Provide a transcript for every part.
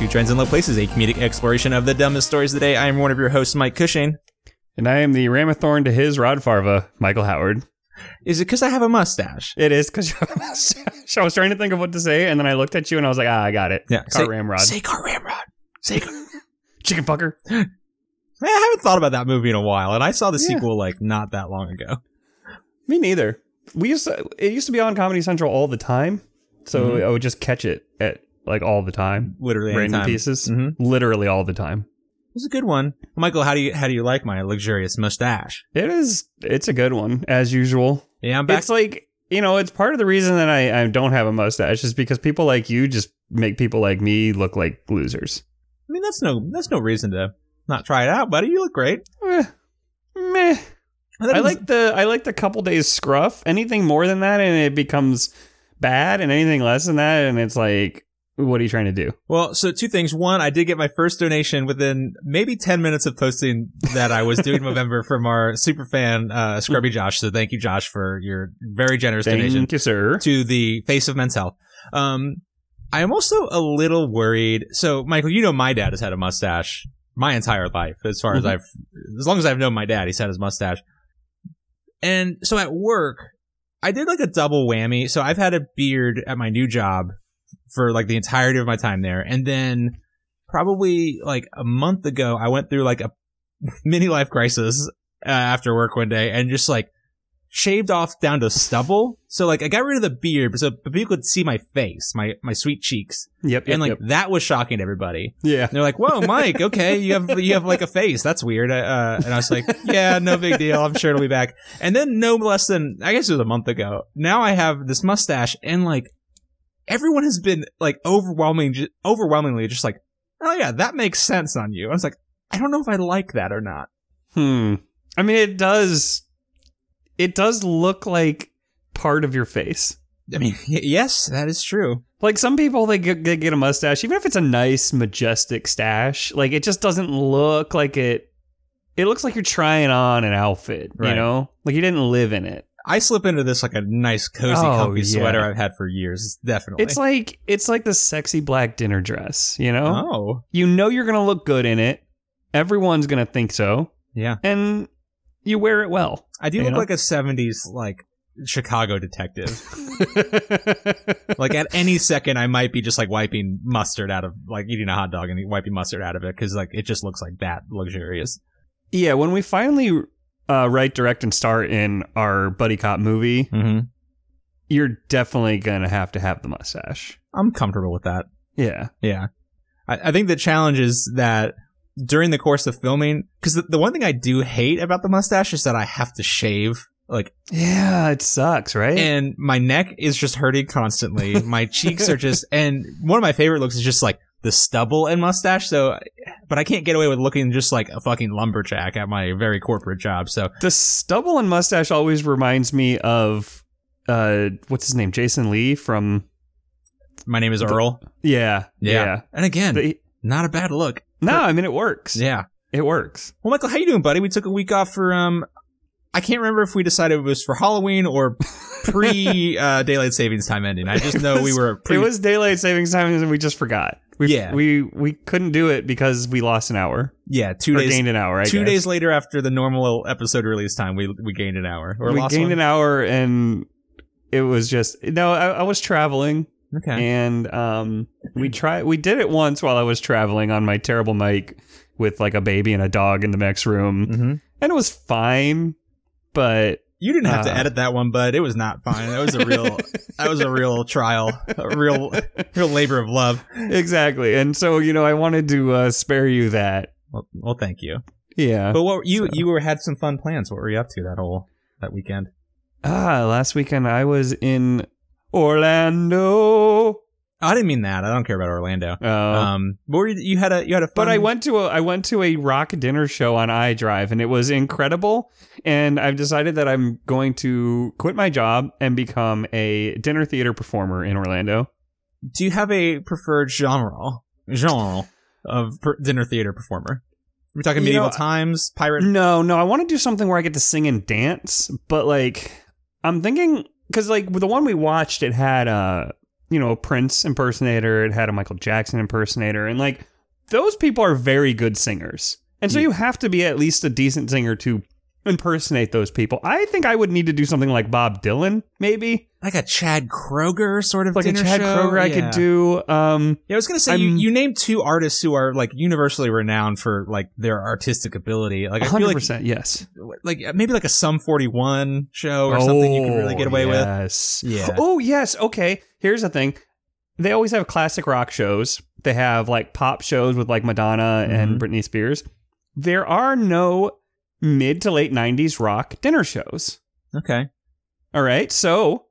To Trends in Low Places, a comedic exploration of the dumbest stories of the day. I am one of your hosts, Mike Cushing. And I am the Ramathorn to his Rod Farva, Michael Howard. Is it because I have a mustache? It is because you have a mustache. I was trying to think of what to say, and then I looked at you and I was like, ah, I got it. Yeah, Car say, Ramrod. Say car ramrod. Say car. Chicken fucker. I haven't thought about that movie in a while, and I saw the Yeah. sequel like not that long ago. Me neither. We used to, it used to be on Comedy Central all the time. So Mhm. I would just catch it at like all the time. Literally, Random anytime. pieces. Mhm. Literally all the time. It was a good one, Michael. How do you how do you like my luxurious mustache? It is, it's a good one, as usual. Yeah, I'm back. It's like, you know, it's part of the reason that I, I don't have a mustache is because people like you just make people like me look like losers. I mean, that's no that's no reason to not try it out, buddy. You look great. Eh, meh. thought I like the I like the couple days scruff. Anything more than that, and it becomes bad, and anything less than that, and it's like, what are you trying to do? Well, so two things. One, I did get my first donation within maybe 10 minutes of posting that I was doing November from our super fan, uh, Scrubby Josh. So thank you, Josh, for your very generous donation Thank you, sir. to the face of men's health. Um, I am also a little worried. So, Michael, you know, my dad has had a mustache my entire life, as far as Mhm. I've, as long as I've known my dad, he's had his mustache. And so at work, I did like a double whammy. So I've had a beard at my new job for like the entirety of my time there. And then probably like a month ago, I went through like a mini life crisis uh, after work one day and just like shaved off down to stubble. So like I got rid of the beard, so but people could see my face, my my sweet cheeks, Yep, yep, and like yep. that was shocking to everybody. yeah. And they're like, "Whoa, Mike, okay, you have you have like a face. That's weird." Uh, and I was like, "Yeah, no big deal. I'm sure it'll be back." And then no less than I guess it was a month ago. Now I have this mustache, and like everyone has been like overwhelming, ju- overwhelmingly just like, "Oh yeah, that makes sense on you." I was like, I don't know if I like that or not. Hmm. I mean, it does. It does look like part of your face. I mean, y- yes, that is true. Like some people, they get, they get a mustache, even if it's a nice, majestic stash. Like it just doesn't look like it. It looks like you're trying on an outfit. Right. You know, like you didn't live in it. I slip into this like a nice, cozy, Oh, comfy yeah. sweater I've had for years. Definitely. It's like it's like the sexy black dinner dress. You know, oh, you know you're gonna look good in it. Everyone's gonna think so, yeah. and you wear it well. I do look know? like a '70s like Chicago detective. like at any second, I might be just like wiping mustard out of like eating a hot dog and wiping mustard out of it because like it just looks like that luxurious. yeah, when we finally uh, write, direct, and star in our buddy cop movie, Mm-hmm. you're definitely gonna have to have the mustache. I'm comfortable with that. Yeah. Yeah, I, I think the challenge is that during the course of filming, because the, the one thing I do hate about the mustache is that I have to shave like Yeah, it sucks, right? and my neck is just hurting constantly. My cheeks are just, and one of my favorite looks is just like the stubble and mustache. So, but I can't get away with looking just like a fucking lumberjack at my very corporate job. So, the stubble and mustache always reminds me of uh what's his name? Jason Lee from my name is Earl. Yeah. Yeah. And again, The- not a bad look. no, I mean it works. Yeah. It works. Well, Michael, how you doing, buddy? We took a week off for, um, I can't remember if we decided it was for Halloween or pre uh, daylight savings time ending. I just know we were pre. it was daylight savings time and we just forgot. We, Yeah. We we couldn't do it because we lost an hour. yeah, two or days. gained an hour, I two guess. days later after the normal episode release time, we we gained an hour. Or we gained one? an hour and it was just no, I, I was traveling Okay. and um we tried we did it once while I was traveling on my terrible mic with like a baby and a dog in the next room. Mm-hmm. And it was fine, but You didn't have to Uh. edit that one, but it was not fine. That was a real that was a real trial, a real real labor of love. exactly. And so, you know, I wanted to uh, spare you that. Well, well thank you. Yeah. But what you So- you were had some fun plans. What were you up to that whole that weekend? Ah, last weekend I was in Orlando. Oh, I didn't mean that. I don't care about Orlando. Oh. Um, were you, you had a you had a fun. but I went to a I went to a rock dinner show on I-Drive and it was incredible. And I've decided that I'm going to quit my job and become a dinner theater performer in Orlando. Do you have a preferred genre genre of per, dinner theater performer? We're talking You medieval know, times, pirate. No, no, I want to do something where I get to sing and dance, but like I'm thinking cuz like the one we watched it had uh you know, a Prince impersonator, it had a Michael Jackson impersonator, and like those people are very good singers. And so Yeah. you have to be at least a decent singer to impersonate those people. I think I would need to do something like Bob Dylan, maybe. Like a Chad Kroeger sort of thing. Like a Chad show? Kroeger I could do. Um Yeah, I was gonna say you, I'm- you named two artists who are like universally renowned for like their artistic ability. Like I feel like percent, yes. like maybe like a Sum Forty One show or something you can really get away with. yes. Yeah. Oh yes. Okay. Here's the thing. They always have classic rock shows. They have like pop shows with like Madonna and Mhm. Britney Spears. There are no mid to late '90s rock dinner shows. Okay. All right. So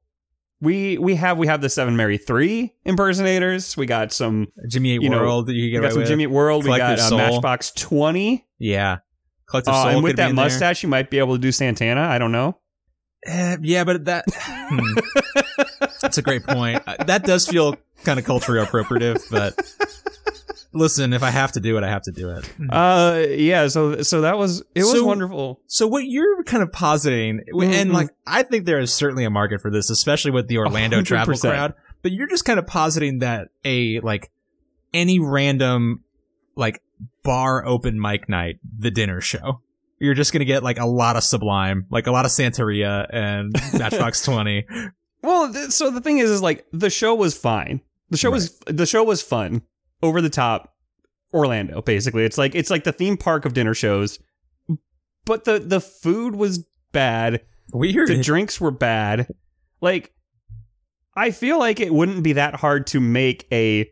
we we have we have the Seven Mary Three impersonators. We got some Jimmy Eat You know, World that you we could get got some with. Jimmy Eat World. We got Collective uh, Matchbox Twenty. Yeah. Collective Uh, Soul and with that in there. mustache, you might be able to do Santana. I don't know. Eh, yeah, but that hmm, that's a great point. Uh, That does feel kind of culturally appropriative, but listen, if I have to do it, I have to do it. Uh, yeah. So so that was it was So- wonderful. So what you're kind of positing, and Mhm. like I think there is certainly a market for this, especially with the Orlando travel 100%. crowd. But you're just kind of positing that a like any random like bar open mic night, the dinner show. You're just gonna get like a lot of Sublime, like a lot of Santeria and Matchbox Twenty. Well, th- so the thing is, is like the show was fine. The show was the show was fun, over the top, Orlando. Basically, it's like it's like the theme park of dinner shows, but the the food was bad. Weird. The drinks were bad. Like, I feel like it wouldn't be that hard to make a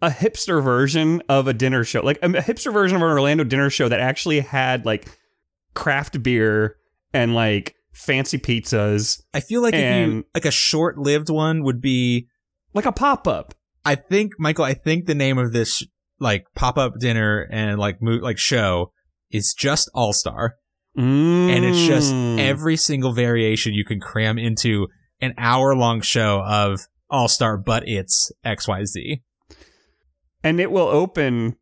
a hipster version of a dinner show, like um, a hipster version of an Orlando dinner show that actually had like craft beer and like fancy pizzas, I feel like if you like a short lived one would be. like a pop up. I think Michael. I think the name of this like pop up dinner and like mo- like show is just All Star. and it's just Mm. every single variation you can cram into an hour long show of All Star, but it's XYZ. and it will open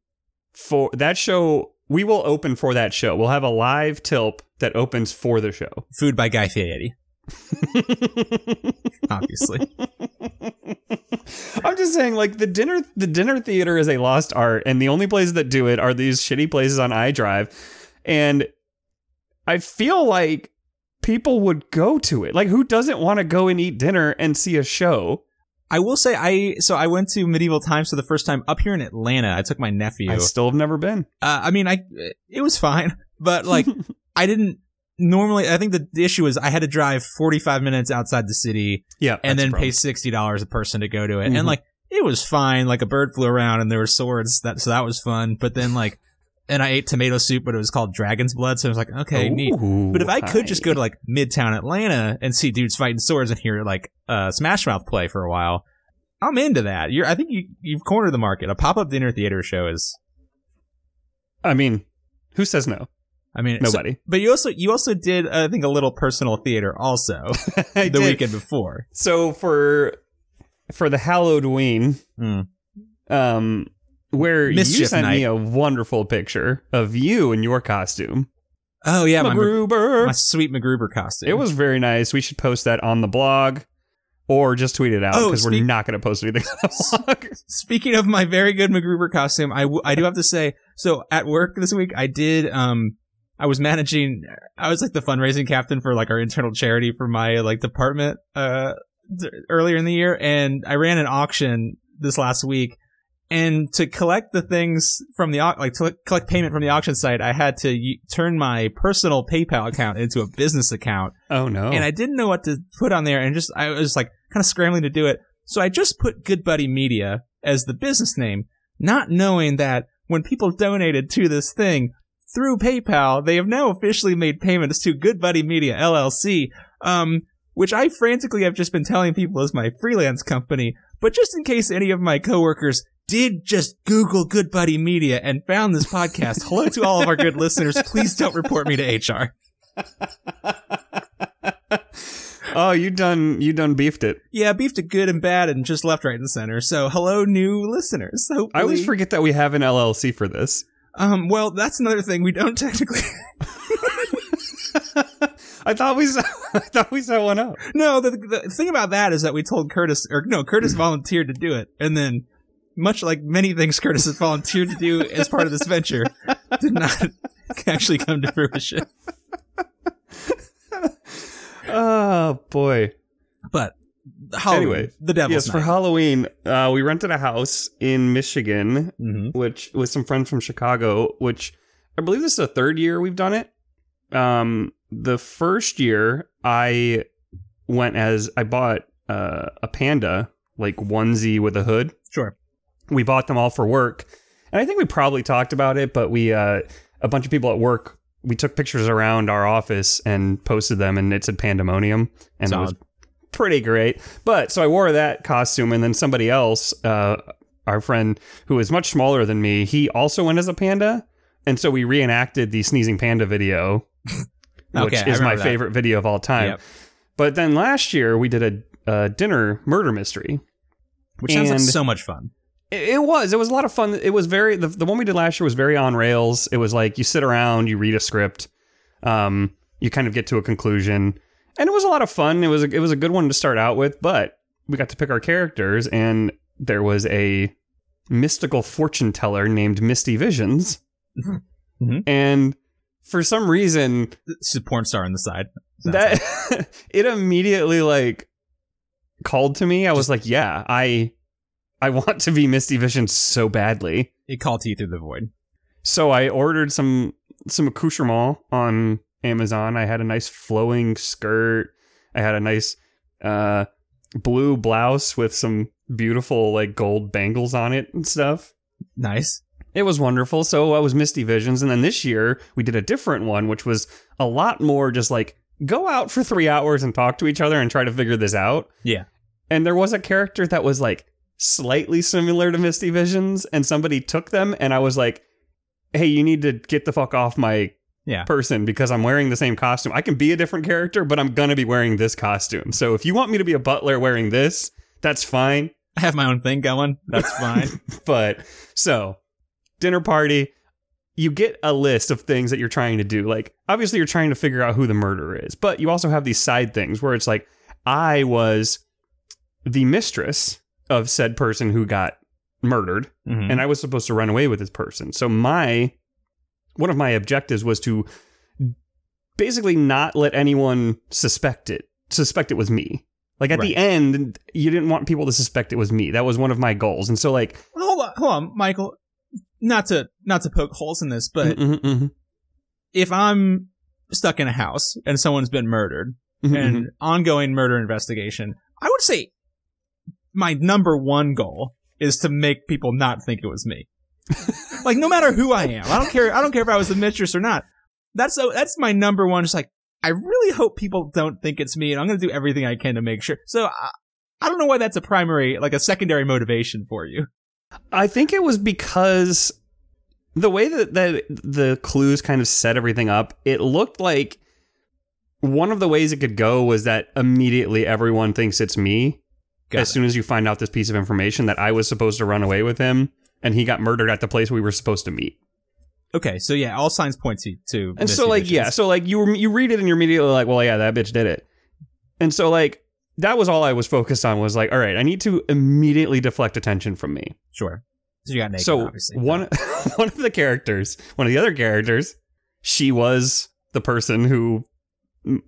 for that show. We will open for that show. We'll have a live tilp that opens for the show. Food by Guy Fieri, obviously. I'm just saying, like the dinner, the dinner theater is a lost art, and the only places that do it are these shitty places on I-Drive, and I feel like people would go to it. Like, who doesn't want to go and eat dinner and see a show? I will say, I so I went to Medieval Times for the first time up here in Atlanta. I took my nephew. I still have never been. Uh, I mean, I it was fine, but like I didn't normally. I think the, issue is I had to drive 45 minutes outside the city Yeah, and then pay sixty dollars a person to go to it. Mhm. And like it was fine. Like a bird flew around and there were swords. That so that was fun. But then like, and I ate tomato soup, but it was called dragon's blood. So I was like, okay, neat. But if I could just go to like Midtown Atlanta and see dudes fighting swords and hear like uh, Smash Mouth play for a while, I'm into that. You're, I think you you've cornered the market. A pop up dinner theater show is. I mean, who says no? I mean, so- Nobody. but you also you also did I think a little personal theater also the did. weekend before. So for for the Halloween, Mm. um, where you Mischief sent me a wonderful picture of you in your costume, Oh yeah, my, MacGruber. my sweet MacGruber costume. It was very nice. We should post that on the blog. Or just tweet it out Oh, because we're not going to post anything on the blog. Speaking of my very good MacGruber costume, I, w- I do have to say, so at work this week, I did, um, I was managing, I was like the fundraising captain for like our internal charity for my like department, uh, th- earlier in the year. And I ran an auction this last week. And to collect the things from the, like to collect payment from the auction site, I had to y- turn my personal PayPal account into a business account Oh no! and I didn't know what to put on there, and just I was like kind of scrambling to do it. So I just put Good Buddy Media as the business name, not knowing that when people donated to this thing through PayPal, they have now officially made payments to Good Buddy Media LLC, um, which I frantically have just been telling people is my freelance company. But just in case any of my coworkers did just Google Good Buddy Media and found this podcast, hello to all of our good listeners. Please don't report me to HR. oh, you done you done beefed it. Yeah, beefed it good and bad and just left, right, and center. So, hello, new listeners. Hopefully, I always forget that we have an LLC for this. Um, well, that's another thing we don't technically. I thought we set, I thought we set one up. No, the, the thing about that is that we told Curtis, or no, Curtis volunteered to do it, and then, much like many things Curtis has volunteered to do as part of this venture, did not actually come to fruition. Oh boy. But Halloween, Anyway, the devil's yes, for Halloween, uh, we rented a house in Michigan, Mhm. which with some friends from Chicago, which I believe this is the third year we've done it. Um, the first year I went as I bought uh, a panda like onesie with a hood. Sure. We bought them all for work, and I think we probably talked about it, but we uh, a bunch of people at work. We took pictures around our office and posted them, and it said pandemonium, and it was Solid. Pretty great. But so I wore that costume, and then somebody else, uh, our friend who is much smaller than me, he also went as a panda, and so we reenacted the sneezing panda video, which Okay, is my that. favorite video of all time. Yep. But then last year we did a, a dinner murder mystery. Which sounds like so much fun. It, it was. It was a lot of fun. It was very the, the one we did last year was very on rails. It was like you sit around, you read a script, um, you kind of get to a conclusion, and it was a lot of fun. It was a, it was a good one to start out with, but we got to pick our characters, and there was a mystical fortune teller named Misty Visions, Mhm. and for some reason She's a porn star on the side. Sounds that like. it immediately like called to me. I was like, yeah, I I want to be Misty Visions so badly. it called to you through the void. So I ordered some some accoutrement on Amazon. I had a nice flowing skirt. I had a nice uh blue blouse with some beautiful like gold bangles on it and stuff. Nice. It was wonderful. So I was Misty Visions and then this year we did a different one which was a lot more just like go out for 3 hours and talk to each other and try to figure this out. Yeah. And there was a character that was like slightly similar to Misty Visions, and somebody took them, and I was like, hey, you need to get the fuck off my Yeah. person because I'm wearing the same costume. I can be a different character, but I'm gonna be wearing this costume. So if you want me to be a butler wearing this, that's fine. I have my own thing going. That's fine. But so, dinner party, you get a list of things that you're trying to do. Like, obviously, you're trying to figure out who the murderer is, but you also have these side things where it's like, I was the mistress of said person who got murdered, Mhm. and I was supposed to run away with this person. So, my one of my objectives was to basically not let anyone suspect it, suspect it was me. Like at the end, you didn't want people to suspect it was me. That was one of my goals. And so, like, hold on, hold on, Michael. Not to not to poke holes in this, but Mhm, mhm, if I'm stuck in a house and someone's been murdered mhm, and mhm. ongoing murder investigation, I would say my number one goal is to make people not think it was me. like no matter who I am, I don't care. I don't care if I was the mistress or not. That's so. That's my number one. Just like I really hope people don't think it's me, and I'm going to do everything I can to make sure. So I, I don't know why that's a primary, like a secondary motivation for you. I think it was because the way that, that the clues kind of set everything up, it looked like one of the ways it could go was that immediately everyone thinks it's me Got as it. soon as you find out this piece of information that I was supposed to run away with him and he got murdered at the place we were supposed to meet. Okay, so yeah, all signs point to to. And so like yeah, so like you you read it and you're immediately like, well yeah, that bitch did it. And so like that was all I was focused on was like, all right, I need to immediately deflect attention from me. sure. So you got naked, so obviously. one one of the characters, one of the other characters, she was the person who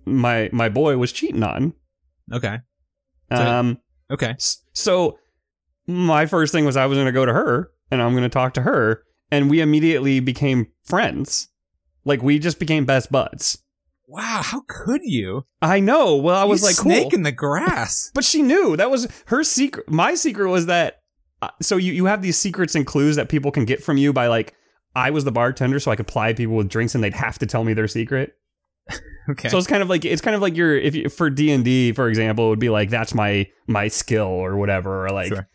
my my boy was cheating on. Okay. So- Um, Okay. so my first thing was I was going to go to her and I'm going to talk to her, and we immediately became friends. Like we just became best buds. Wow. How could you? I know. Well, I was You like, snake cool. in the grass. But she knew that was her secret. My secret was that. Uh, so you you have these secrets and clues that people can get from you by like I was the bartender, so I could ply people with drinks, and they'd have to tell me their secret. okay. So it's kind of like it's kind of like your if you, for D and D, for example, it would be like that's my my skill or whatever, or like Sure.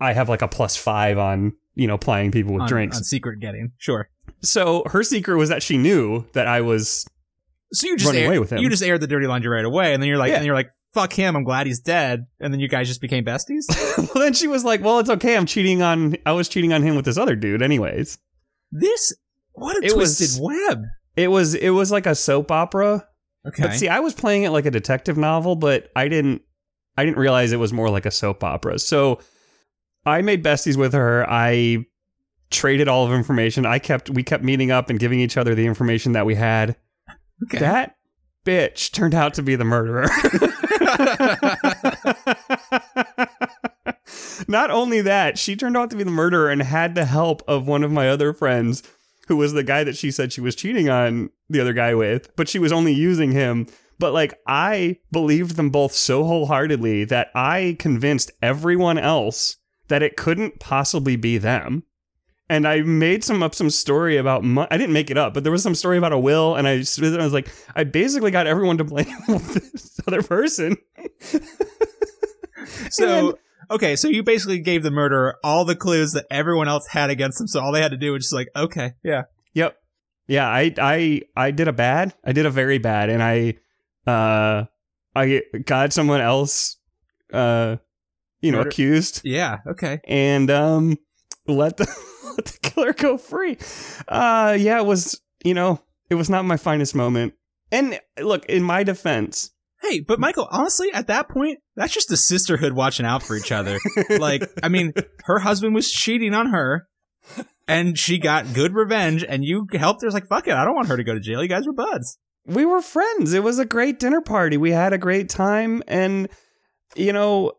I have like a plus five on you know plying people with on, drinks. on secret getting. Sure. so her secret was that she knew that I was So you just Running air, away with him. You just aired the dirty laundry right away, and then you're like, Yeah. and you're like, fuck him. I'm glad he's dead. And then you guys just became besties. well then she was like, well, it's okay. I'm cheating on I was cheating on him with this other dude, anyways. this what a It twisted was- web. It was it was like a soap opera Okay. But see, I was playing it like a detective novel, but I didn't I didn't realize it was more like a soap opera. So I made besties with her. I traded all of information. I kept we kept meeting up and giving each other the information that we had. okay. That bitch turned out to be the murderer. Not only that, she turned out to be the murderer and had the help of one of my other friends who was the guy that she said she was cheating on the other guy with, but she was only using him. But like, I believed them both so wholeheartedly that I convinced everyone else that it couldn't possibly be them. And I made some up some story about mo- I didn't make it up, but there was some story about a will, and I was like, I basically got everyone to blame this other person. so okay, so you basically gave the murderer all the clues that everyone else had against him. So all they had to do was just like, okay, yeah, Yep. Yeah, I I I did a bad. I did a very bad and I uh I got someone else uh you know Murder- accused yeah, okay. and um let the let the killer go free. Uh yeah, it was, you know, it was not my finest moment. And look, in my defense, Hey, but Michael, honestly, at that point, that's just a sisterhood watching out for each other. like, I mean, her husband was cheating on her, and she got good revenge, and you helped her. It's like, fuck it, I don't want her to go to jail. You guys were buds. we were friends. It was a great dinner party. We had a great time and you know,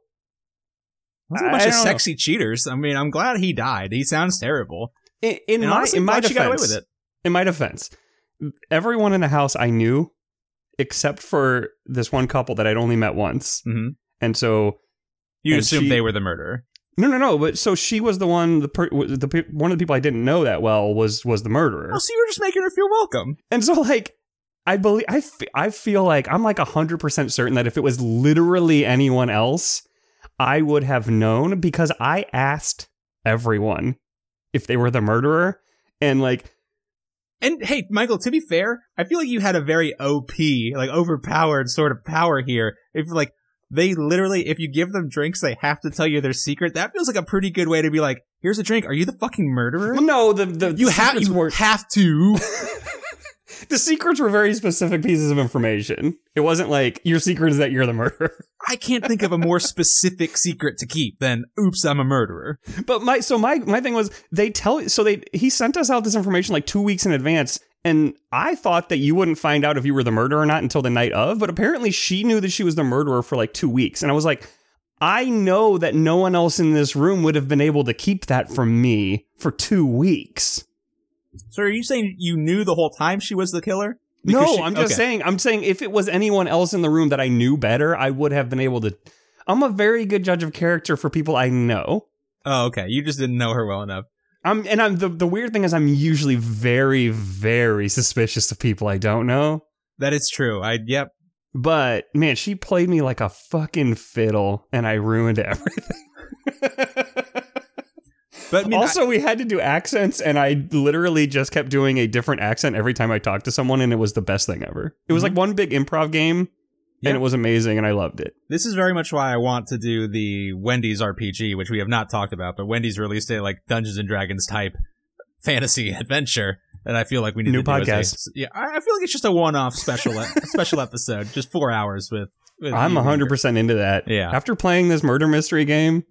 Those are a bunch I of don't know. sexy cheaters. I mean, I'm glad he died. He sounds terrible. in, in my honestly, in my defense, she got away with it. in my defense, everyone in the house I knew, except for this one couple that I'd only met once, hmm and so You And assumed she- they were the murderer. no, no, no. But so she was the one, the per, the one of the people I didn't know that well was was the murderer, Oh, so you were just making her feel welcome. and so like. I believe I, I feel like I'm like 100% certain that if it was literally anyone else, I would have known because I asked everyone if they were the murderer and like And hey, Michael, to be fair, I feel like you had a very OP, like overpowered sort of power here. If like they literally, if you give them drinks, they have to tell you their secret. That feels like a pretty good way to be like, "Here's a drink. Are you the fucking murderer?" Well, no, the the You have you were have to. the secrets were very specific pieces of information. It wasn't like your secret is that you're the murderer. I can't think of a more specific secret to keep than "Oops, I'm a murderer." But my so my my thing was they tell so they he sent us out this information like two weeks in advance. And I thought that you wouldn't find out if you were the murderer or not until the night of, but apparently she knew that she was the murderer for like two weeks. And I was like, I know that no one else in this room would have been able to keep that from me for two weeks. So are you saying you knew the whole time she was the killer? Because no, she- I'm just okay. saying. I'm saying if it was anyone else in the room that I knew better, I would have been able to. I'm a very good judge of character for people I know. Oh, okay. You just didn't know her well enough. I'm and I'm the the weird thing is I'm usually very very suspicious of people I don't know. That is true. I yep. But man, she played me like a fucking fiddle, and I ruined everything. But I mean, also, we had to do accents, and I literally just kept doing a different accent every time I talked to someone, and it was the best thing ever. It was mm-hmm. like one big improv game, Yeah. and it was amazing, and I loved it. This is very much why I want to do the Wendy's RPG, which we have not talked about, but Wendy's released a like Dungeons and Dragons type fantasy adventure and I feel like we need New to do a- podcast. yeah, I I feel like it's just a one-off special special episode, just four hours with. with I'm you, hundred Reaper. percent into that. Yeah. After playing this murder mystery game,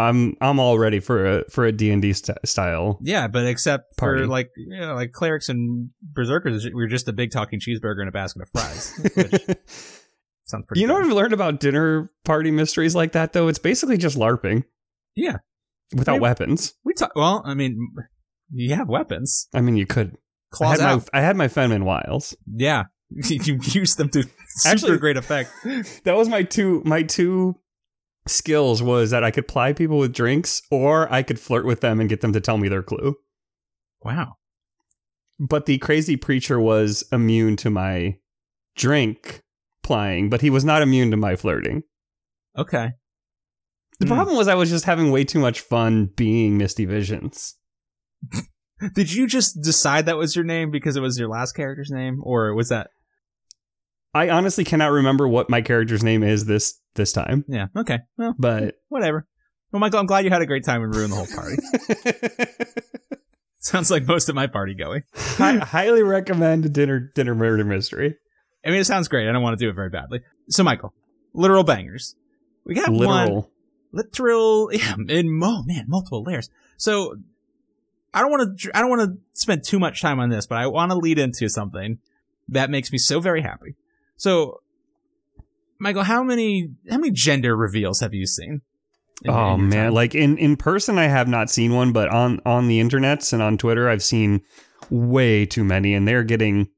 I'm I'm all ready for a for a D and D style. Yeah, but except Party. for like you know, like clerics and berserkers, we are just a big talking cheeseburger and a basket of fries. Sounds pretty. you know what. I've learned about dinner party mysteries like that though? It's basically just LARPing. Yeah. Without Yeah. weapons. we talk. Well, I mean, you have weapons. I mean, you could. I had, out. my, I had my Fenman Wiles. Yeah, you use them to super Actually- great effect. That was my two my two skills was that I could ply people with drinks or I could flirt with them and get them to tell me their clue. Wow. But the crazy preacher was immune to my drink plying, but he was not immune to my flirting. Okay. The Hmm. problem was I was just having way too much fun being Misty Visions. Did you just decide that was your name because it was your last character's name, or was that? I honestly cannot remember what my character's name is this this time, Yeah. Okay. Well, but whatever. Well, Michael, I'm glad you had a great time and ruined the whole party. Sounds like most of my party going. I highly recommend dinner dinner murder mystery. I mean, it sounds great. I don't want to do it very badly. So, Michael, literal bangers. We got one Literal. literal, yeah, in mo man, multiple layers. So, I don't want to, I don't want to spend too much time on this, but I want to lead into something that makes me so very happy. So, Michael, how many, how many gender reveals have you seen? in- Oh in man, time? like in in person, I have not seen one, but on on the internets and on Twitter, I've seen way too many, and they're getting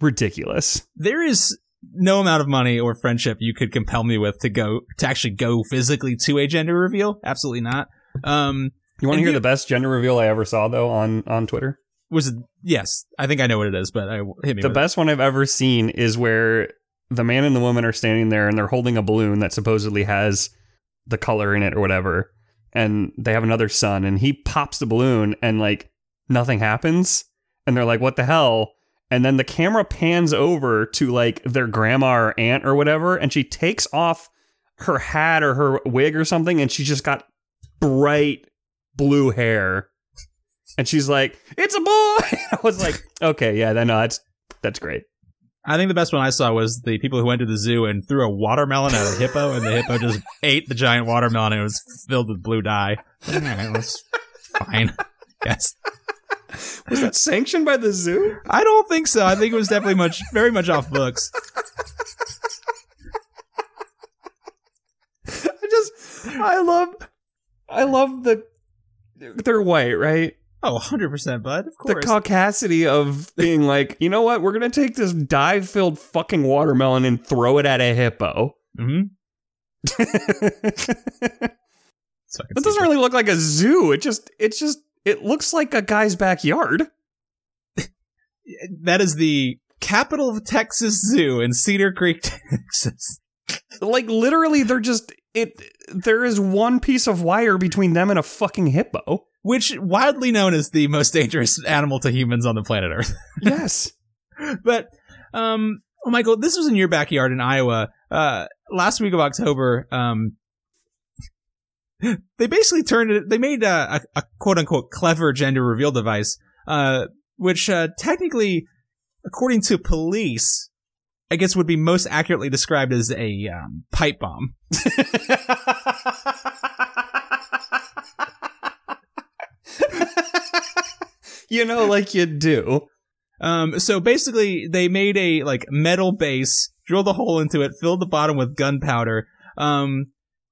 ridiculous. there is no amount of money or friendship you could compel me with to go to actually go physically to a gender reveal. Absolutely not. Um, You want to hear you- the best gender reveal I ever saw though on on Twitter? Was it, yes, I think I know what it is, but I hit me. The with it. best one I've ever seen is where the man and the woman are standing there and they're holding a balloon that supposedly has the color in it or whatever. And they have another son and he pops the balloon and like nothing happens. And they're like, what the hell? And then the camera pans over to like their grandma or aunt or whatever. And she takes off her hat or her wig or something. And she's just got bright blue hair. And she's like, it's a boy. I was like, okay, yeah, then no, that's that's great. I think the best one I saw was the people who went to the zoo and threw a watermelon at a hippo, and the hippo just ate the giant watermelon, and it was filled with blue dye. All right, that's fine. Yes, Was that sanctioned by the zoo? I don't think so. I think it was definitely much, very much off books. I just, I love, I love the, they're white, right? Oh, 100 percent, bud. Of course. The caucasity of being like, you know what? We're gonna take this dye-filled fucking watermelon and throw it at a hippo. mm-hmm. it doesn't really look like a zoo. It just, it just, it looks like a guy's backyard. That is the capital of Texas Zoo in Cedar Creek, Texas. Like literally, they're just it. There is one piece of wire between them and a fucking hippo. Which widely known as the most dangerous animal to humans on the planet Earth. Yes. but um well, Michael, this was in your backyard in Iowa. Uh last week of October, um they basically turned it they made a, a, a quote unquote clever gender reveal device, uh which uh technically according to police I guess would be most accurately described as a um, pipe bomb. you know, like you do. Um, so basically, they made a like metal base, drilled a hole into it, filled the bottom with gunpowder, um,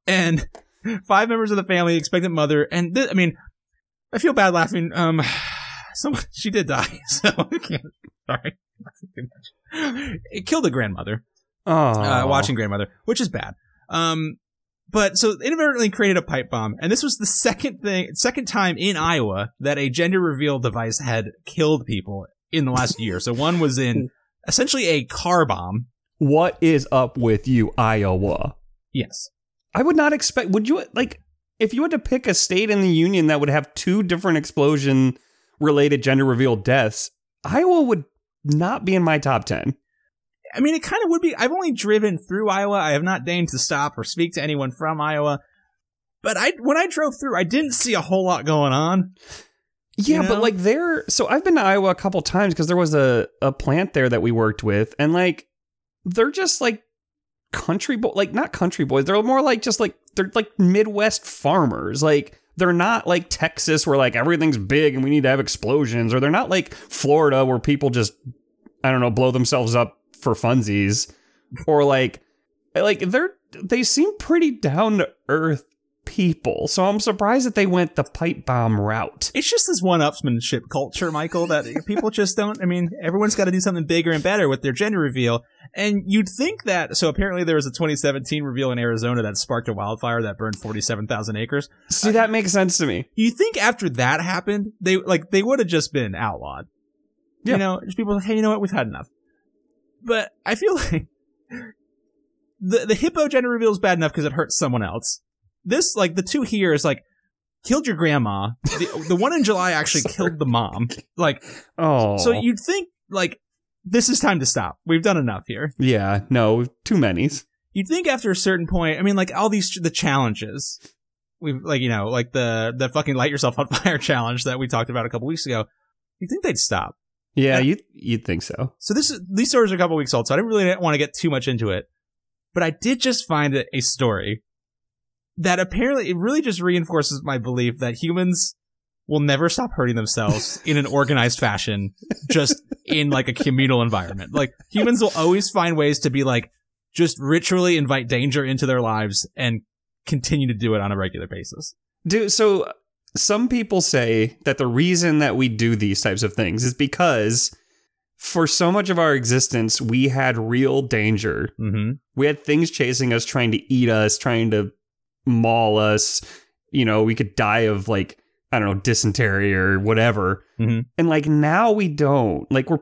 and five members of the family, expectant mother, and th- I mean, I feel bad laughing. Um, someone she did die, so I can't. Sorry, it killed a grandmother. Oh, Uh, watching grandmother, which is bad. Um, but so inadvertently created a pipe bomb, and this was the second thing, second time in Iowa that a gender reveal device had killed people in the last year. So one was in essentially a car bomb. What is up with you, Iowa? Yes. I would not expect. Would you like if you had to pick a state in the union that would have two different explosion related gender reveal deaths? Iowa would not be in my top ten. I mean, it kind of would be. I've only driven through Iowa. I have not deigned to stop or speak to anyone from Iowa. But I, when I drove through, I didn't see a whole lot going on. Yeah, You but like there, so I've been to Iowa a couple times because there was a a plant there that we worked with, and like they're just like country boy, like not country boys. They're more like just like they're like Midwest farmers. Like they're not like Texas where like everything's big and we need to have explosions, or they're not like Florida where people just I don't know blow themselves up for funsies, or like like they're they seem pretty down to earth people. So I'm surprised that they went the pipe bomb route. It's just this one-upsmanship culture, Michael, that people just don't. I mean, everyone's got to do something bigger and better with their gender reveal. And you'd think that. So apparently, there was a 2017 reveal in Arizona that sparked a wildfire that burned 47,000 acres. See, that makes sense to me. You think after that happened, they like they would have just been outlawed. Yeah. You know, just people. Hey, you know what? We've had enough. But I feel like the the hippo gender reveal is bad enough because it hurts someone else. This like the two here is like killed your grandma. The, the one in July actually killed the mom. Like Oh, so you'd think like this is time to stop. We've done enough here. yeah, no, too many's. You'd think after a certain point, I mean, like all these the challenges, we've like you know like the the fucking light yourself on fire challenge that we talked about a couple weeks ago. You think they'd stop? Yeah, you you'd think so. So this is, these stories are a couple weeks old, so I didn't really want to get too much into it. But I did just find a, a story that apparently it really just reinforces my belief that humans will never stop hurting themselves in an organized fashion, just in like a communal environment. Like humans will always find ways to be like just ritually invite danger into their lives and continue to do it on a regular basis. Dude, so some people say that the reason that we do these types of things is because for so much of our existence, we had real danger. Mm-hmm. We had things chasing us, trying to eat us, trying to maul us. You know, we could die of like, I don't know, dysentery or whatever. Mhm. And like now we don't. Like we're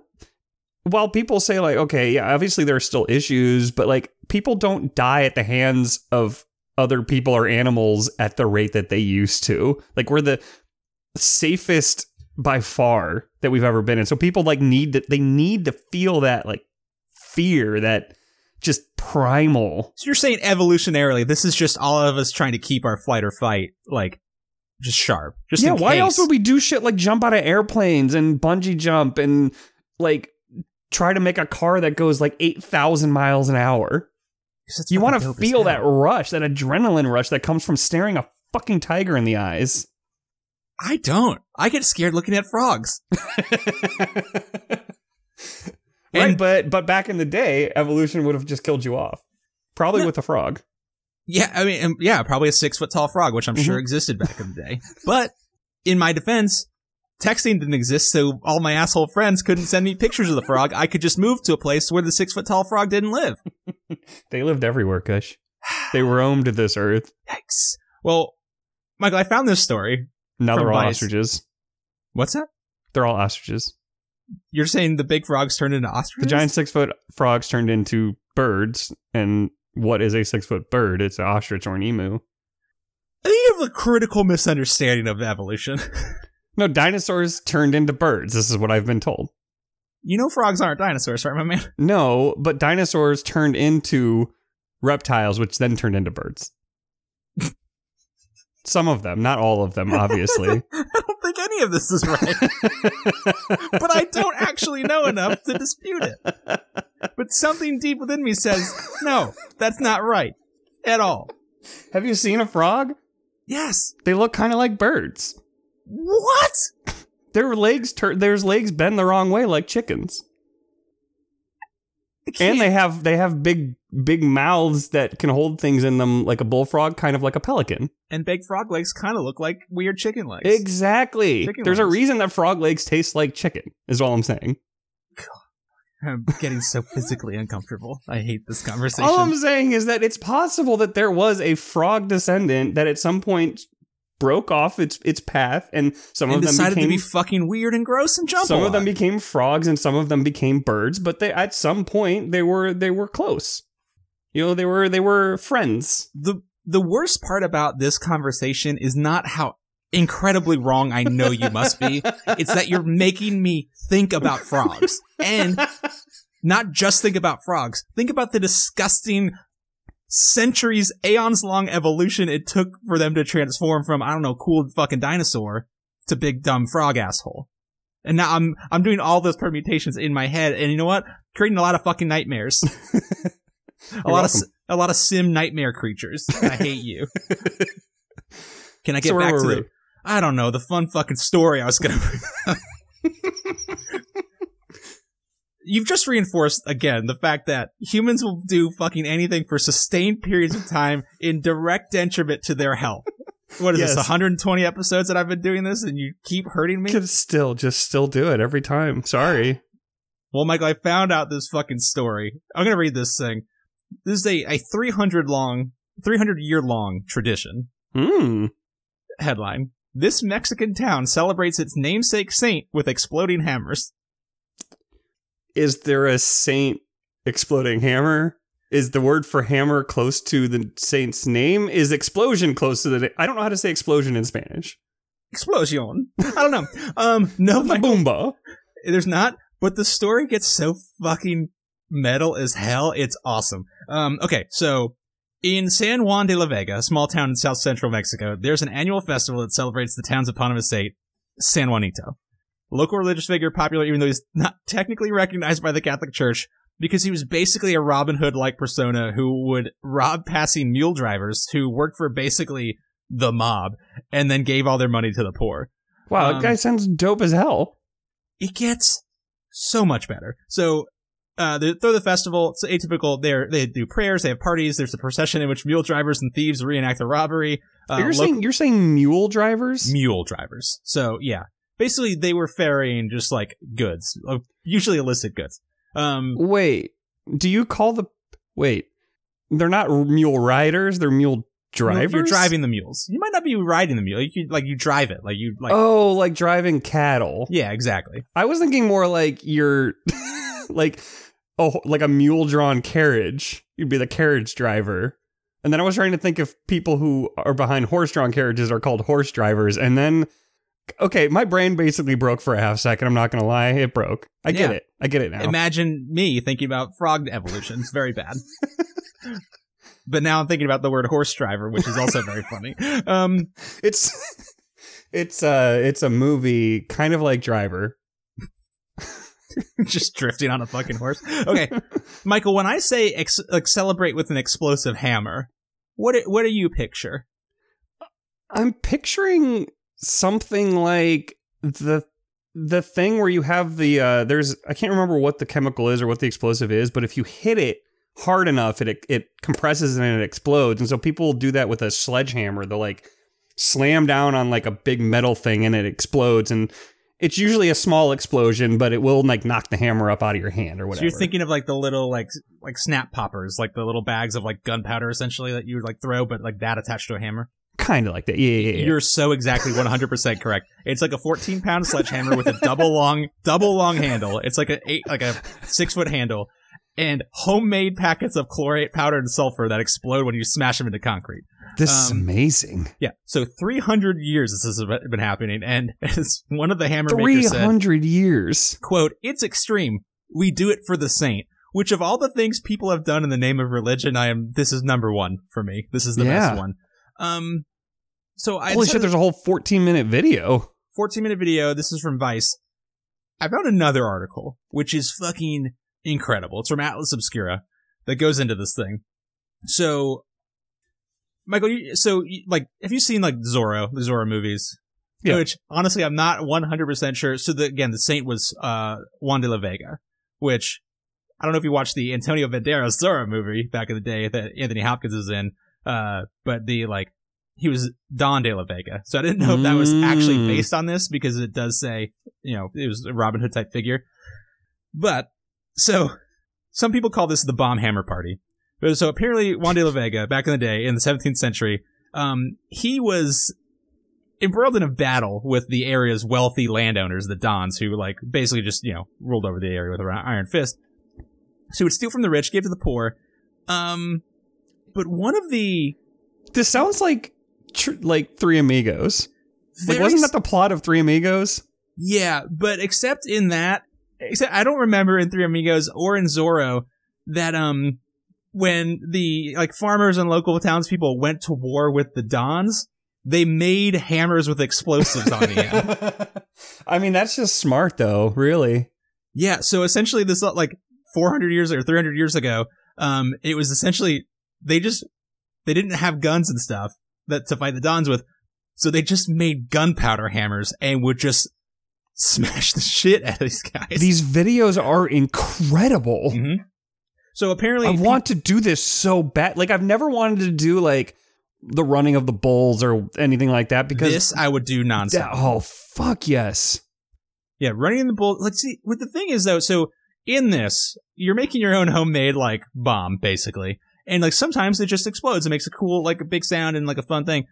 while people say like, okay, yeah, obviously there are still issues, but like people don't die at the hands of other people or animals at the rate that they used to. Like we're the safest by far that we've ever been in. So people like need that they need to feel that like fear, that just primal. So you're saying evolutionarily, this is just all of us trying to keep our flight or fight like just sharp. Just yeah, why case. else would we do shit like jump out of airplanes and bungee jump and like try to make a car that goes like 8,000 miles an hour? You want to feel that rush, that adrenaline rush that comes from staring a fucking tiger in the eyes. I don't. I get scared looking at frogs. right, And- but but back in the day, evolution would have just killed you off. Probably No. with a frog. Yeah, I mean, yeah, probably a six foot tall frog, which I'm Mm-hmm. sure existed back in the day. But in my defense, texting didn't exist, so all my asshole friends couldn't send me pictures of the frog. I could just move to a place where the six foot tall frog didn't live. They lived everywhere, Kush. They roamed this earth. Yikes. Well, Michael, I found this story. Now they're all Vice. ostriches. What's that? They're all ostriches. You're saying the big frogs turned into ostriches? The giant six foot frogs turned into birds, and what is a six foot bird? It's an ostrich or an emu. I think you have a critical misunderstanding of evolution. No, dinosaurs turned into birds. This is what I've been told. you know frogs aren't dinosaurs, right, my man? No, but dinosaurs turned into reptiles, which then turned into birds. Some of them, not all of them, obviously. I don't think any of this is right. but I don't actually know enough to dispute it. But something deep within me says, no, that's not right. At all. Have you seen a frog? Yes. They look kind of like birds. What? Their legs turn. Their legs bend the wrong way, like chickens. And they have they have big big mouths that can hold things in them, like a bullfrog, kind of like a pelican. and big frog legs kind of look like weird chicken legs. Exactly. Chicken There's a reason that frog legs taste like chicken. Is all I'm saying. I'm getting so physically uncomfortable. I hate this conversation. All I'm saying is that it's possible that there was a frog descendant that at some point broke off its its path, and some and of them decided became to be fucking weird and gross and jump. some of them became frogs, and some of them became birds. But they at some point they were they were close. You know, they were they were friends. the the worst part about this conversation is not how incredibly wrong I know you must be. It's that you're making me think about frogs and not just think about frogs. Think about the disgusting centuries, aeons long evolution it took for them to transform from I don't know, cool fucking dinosaur to big dumb frog asshole. And now I'm I'm doing all those permutations in my head, and you know what? Creating a lot of fucking nightmares. a lot of welcome. s- a lot of sim nightmare creatures. I hate you. Can I get So back to the I don't know the fun fucking story I was gonna. You've just reinforced again the fact that humans will do fucking anything for sustained periods of time in direct detriment to their health. What is this? 120 episodes that I've been doing this, and you keep hurting me. Could still just still do it every time. Sorry. Well, Michael, I found out this fucking story. I'm gonna read this thing. This is a, a 300 long, 300 year long tradition. Hmm. Headline: This Mexican town celebrates its namesake saint with exploding hammers. Is there a saint exploding hammer? Is the word for hammer close to the saint's name? Is explosion close to the? na- I don't know how to say explosion in Spanish. Explosion. I don't know. Um, no, Michael, boomba. there's not. But the story gets so fucking metal as hell. It's awesome. Um, okay, so in San Juan de la Vega, a small town in south central Mexico, there's an annual festival that celebrates the town's eponymous saint, San Juanito. Local religious figure, popular even though he's not technically recognized by the Catholic Church because he was basically a Robin Hood like persona who would rob passing mule drivers who worked for basically the mob and then gave all their money to the poor. Wow, Um, that guy sounds dope as hell. It gets so much better. So, uh, they throw the festival. It's atypical. They they do prayers. They have parties. There's a procession in which mule drivers and thieves reenact the robbery. Uh, you're local- saying you're saying mule drivers? mule drivers. So yeah, basically they were ferrying just like goods, uh, usually illicit goods. Um, Wait, do you call the wait? They're not mule riders. They're mule drivers. You're driving the mules. You might not be riding the mule. You could, like you drive it. Like you like. oh, like driving cattle. Yeah, exactly. I was thinking more like you're like oh like a mule drawn carriage. You'd be the carriage driver. And then I was trying to think if people who are behind horse drawn carriages are called horse drivers. And then okay, my brain basically broke for a half second. I'm not gonna lie, it broke. I get it. I get it now. Imagine me thinking about frog evolution. It's very bad. but now I'm thinking about the word horse driver, which is also very funny. Um, it's it's uh it's a movie kind of like Driver. just drifting on a fucking horse. Okay, Michael. When I say ex- like celebrate with an explosive hammer, what what do you picture? I'm picturing something like the the thing where you have the uh there's I can't remember what the chemical is or what the explosive is, but if you hit it hard enough it it compresses and it explodes. And so people do that with a sledgehammer. They'll like slam down on like a big metal thing and it explodes and it's usually a small explosion, but it will like knock the hammer up out of your hand or So whatever. you're thinking of like the little like like snap poppers, like the little bags of like gunpowder essentially that you would like throw, but like that attached to a hammer. Kind of like that. Yeah, yeah, yeah. You're so exactly 100% correct. It's like a 14 pound sledgehammer with a double long, double long handle. It's like a eight, like a six foot handle and homemade packets of chlorate powder and sulfur that explode when you smash them into concrete. this is um, amazing. Yeah. So 300 years this has been happening. And as one of the hammer makers said, 300 years. quote, it's extreme. We do it for the saint. Which of all the things people have done in the name of religion, I am, this is number one for me. This is the Yeah. best one. Um, so I Holy shit, there's a whole 14 minute video. 14 minute video. This is from Vice. I found another article, which is fucking incredible. It's from Atlas Obscura that goes into this thing. So, Michael, you, so like, have you seen like Zorro, the Zorro movies? Yeah. Which honestly, I'm not 100% sure. So the, again, the saint was, uh, Juan de la Vega, which I don't know if you watched the Antonio Banderas Zorro movie back in the day that Anthony Hopkins is in. Uh, but the like, he was Don de la Vega. So I didn't know if that was actually Mm. based on this because it does say, you know, it was a Robin Hood type figure. But so some people call this the bomb hammer party. But So apparently Juan de la Vega back in the day in the 17th century, um, he was embroiled in a battle with the area's wealthy landowners, the Dons, who like basically just, you know, ruled over the area with an iron fist. So he would steal from the rich, give to the poor. Um, but one of the This sounds like tr- like Three Amigos. Like, wasn't that the plot of Three Amigos? Yeah, but except in that, except I don't remember in Three Amigos or in Zorro that um when the like farmers and local townspeople went to war with the Dons, they made hammers with explosives on the end. I mean, that's just smart, though. Really. Yeah, so essentially this like 400 years or 300 years ago, um it was essentially they just they didn't have guns and stuff that to fight the Dons with, so they just made gunpowder hammers and would just smash the shit out of these guys. These videos are incredible. hmm So apparently, I want to do this so bad. Like, I've never wanted to do like the running of the bulls or anything like that because this I would do nonstop. that- oh fuck yes. Yeah, running in the bull. Like, see, what the thing is though, so in this, you're making your own homemade like bomb, basically, and like sometimes it just explodes and makes a cool like a big sound and like a fun thing.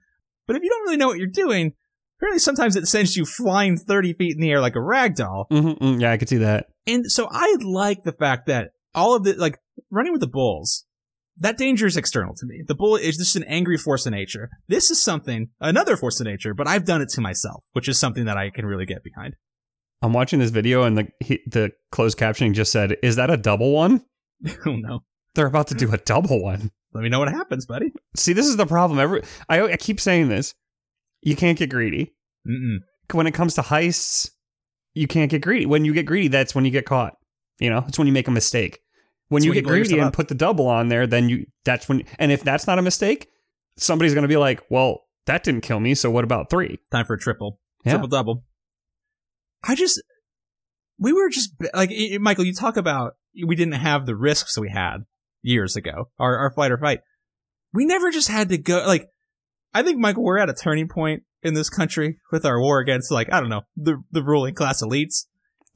But if you don't really know what you're doing, apparently sometimes it sends you flying 30 feet in the air like a rag doll. Mm-hmm, mm, yeah, I could see that. And so I like the fact that all of the like running with the bulls. That danger is external to me. The bull is just an angry force of nature. This is something, another force of nature, but I've done it to myself, which is something that I can really get behind. I'm watching this video and the he, the closed captioning just said, "Is that a double one?" oh no. They're about to do a double one. Let me know what happens, buddy. See, this is the problem. Every I, I keep saying this. You can't get greedy Mm-mm. when it comes to heists. you can't get greedy. When you get greedy, that's when you get caught. You know, it's when you make a mistake. When That's you when get you greedy and put the double on there, then you that's when and if that's not a mistake, somebody's going to be like, "Well, that didn't kill me, so what about 3?" Time for a triple. Yeah. Triple double. I just, we were just, like, Michael, you talk about we didn't have the risks we had years ago, our, our fight or fight. We never just had to go, like, I think, Michael, we're at a turning point in this country with our war against, like, I don't know, the, the ruling class elites.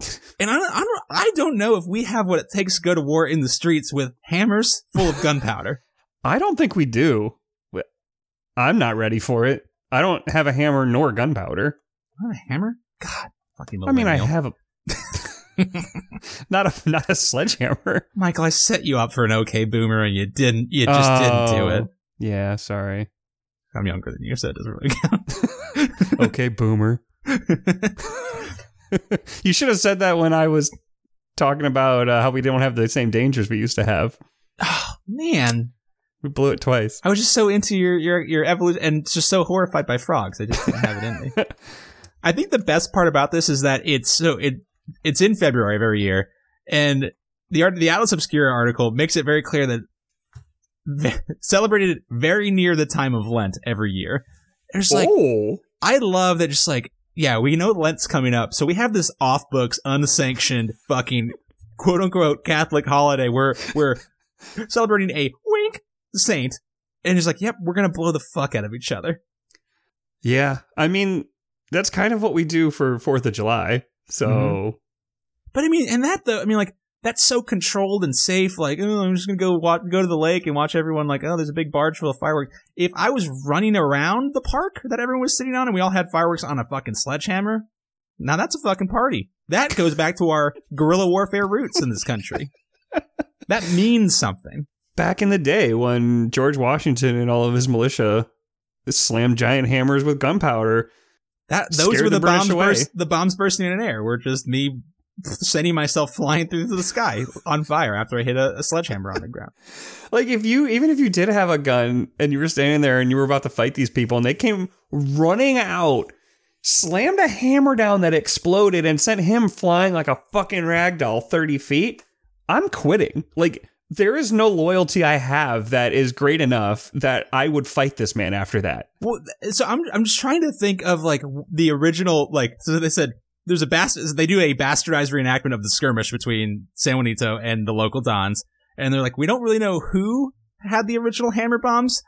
And I don't, I don't, I don't know if we have what it takes to go to war in the streets with hammers full of gunpowder. I don't think we do. I'm not ready for it. I don't have a hammer nor gunpowder. Not a hammer? God, fucking I mean, I have a not a not a sledgehammer. Michael, I set you up for an okay boomer and you didn't. You just didn't do it. Oh, Yeah, sorry. I'm younger than you, so it doesn't really count. Okay, boomer. you should have said that when I was talking about uh, how we don't have the same dangers we used to have. oh, man, We blew it twice. I was just so into your your your evolution and just so horrified by frogs. I just didn't have it in me. I think the best part about this is that it's so it it's in February of every year, and the art the Atlas Obscura article makes it very clear that celebrated very near the time of Lent every year. There's like oh, I love that just like, yeah, we know Lent's coming up, so we have this off books, unsanctioned fucking quote unquote Catholic holiday where we're celebrating a wink saint. And it's like, yep, we're gonna blow the fuck out of each other. yeah. I mean, that's kind of what we do for Fourth of July. So Mhm. But I mean, and that though, I mean, like that's so controlled and safe. Like, oh, I'm just gonna go watch, go to the lake and watch everyone. Like, oh, there's a big barge full of fireworks. If I was running around the park that everyone was sitting on, and we all had fireworks on a fucking sledgehammer, now that's a fucking party. That goes back to our guerrilla warfare roots in this country. that means something. back in the day when George Washington and all of his militia slammed giant hammers with gunpowder, That those were the the, bombs. Burst, the bombs bursting in air were just me sending myself flying through the sky on fire after I hit a, a sledgehammer on the ground. like if you even if you did have a gun and you were standing there and you were about to fight these people and they came running out, slammed a hammer down that exploded and sent him flying like a fucking ragdoll 30 feet, I'm quitting. Like there is no loyalty I have that is great enough that I would fight this man after that. Well, so I'm I'm just trying to think of like the original like so they said there's a bast they do a bastardized reenactment of the skirmish between San Juanito and the local Dons and they're like we don't really know who had the original hammer bombs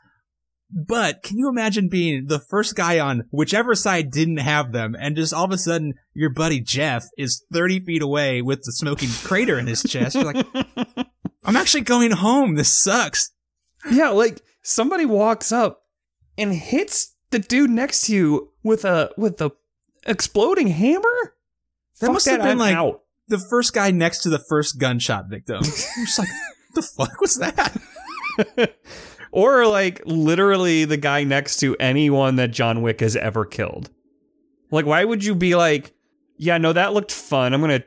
but can you imagine being the first guy on whichever side didn't have them and just all of a sudden your buddy Jeff is 30 feet away with the smoking crater in his chest you're like I'm actually going home this sucks Yeah, like somebody walks up and hits the dude next to you with a with a exploding hammer. That Fuck must have been I'm like- out. the first guy next to the first gunshot victim. I'm just like, what the fuck was that? or like literally the guy next to anyone that John Wick has ever killed. Like, why would you be like, yeah, no, that looked fun. I'm gonna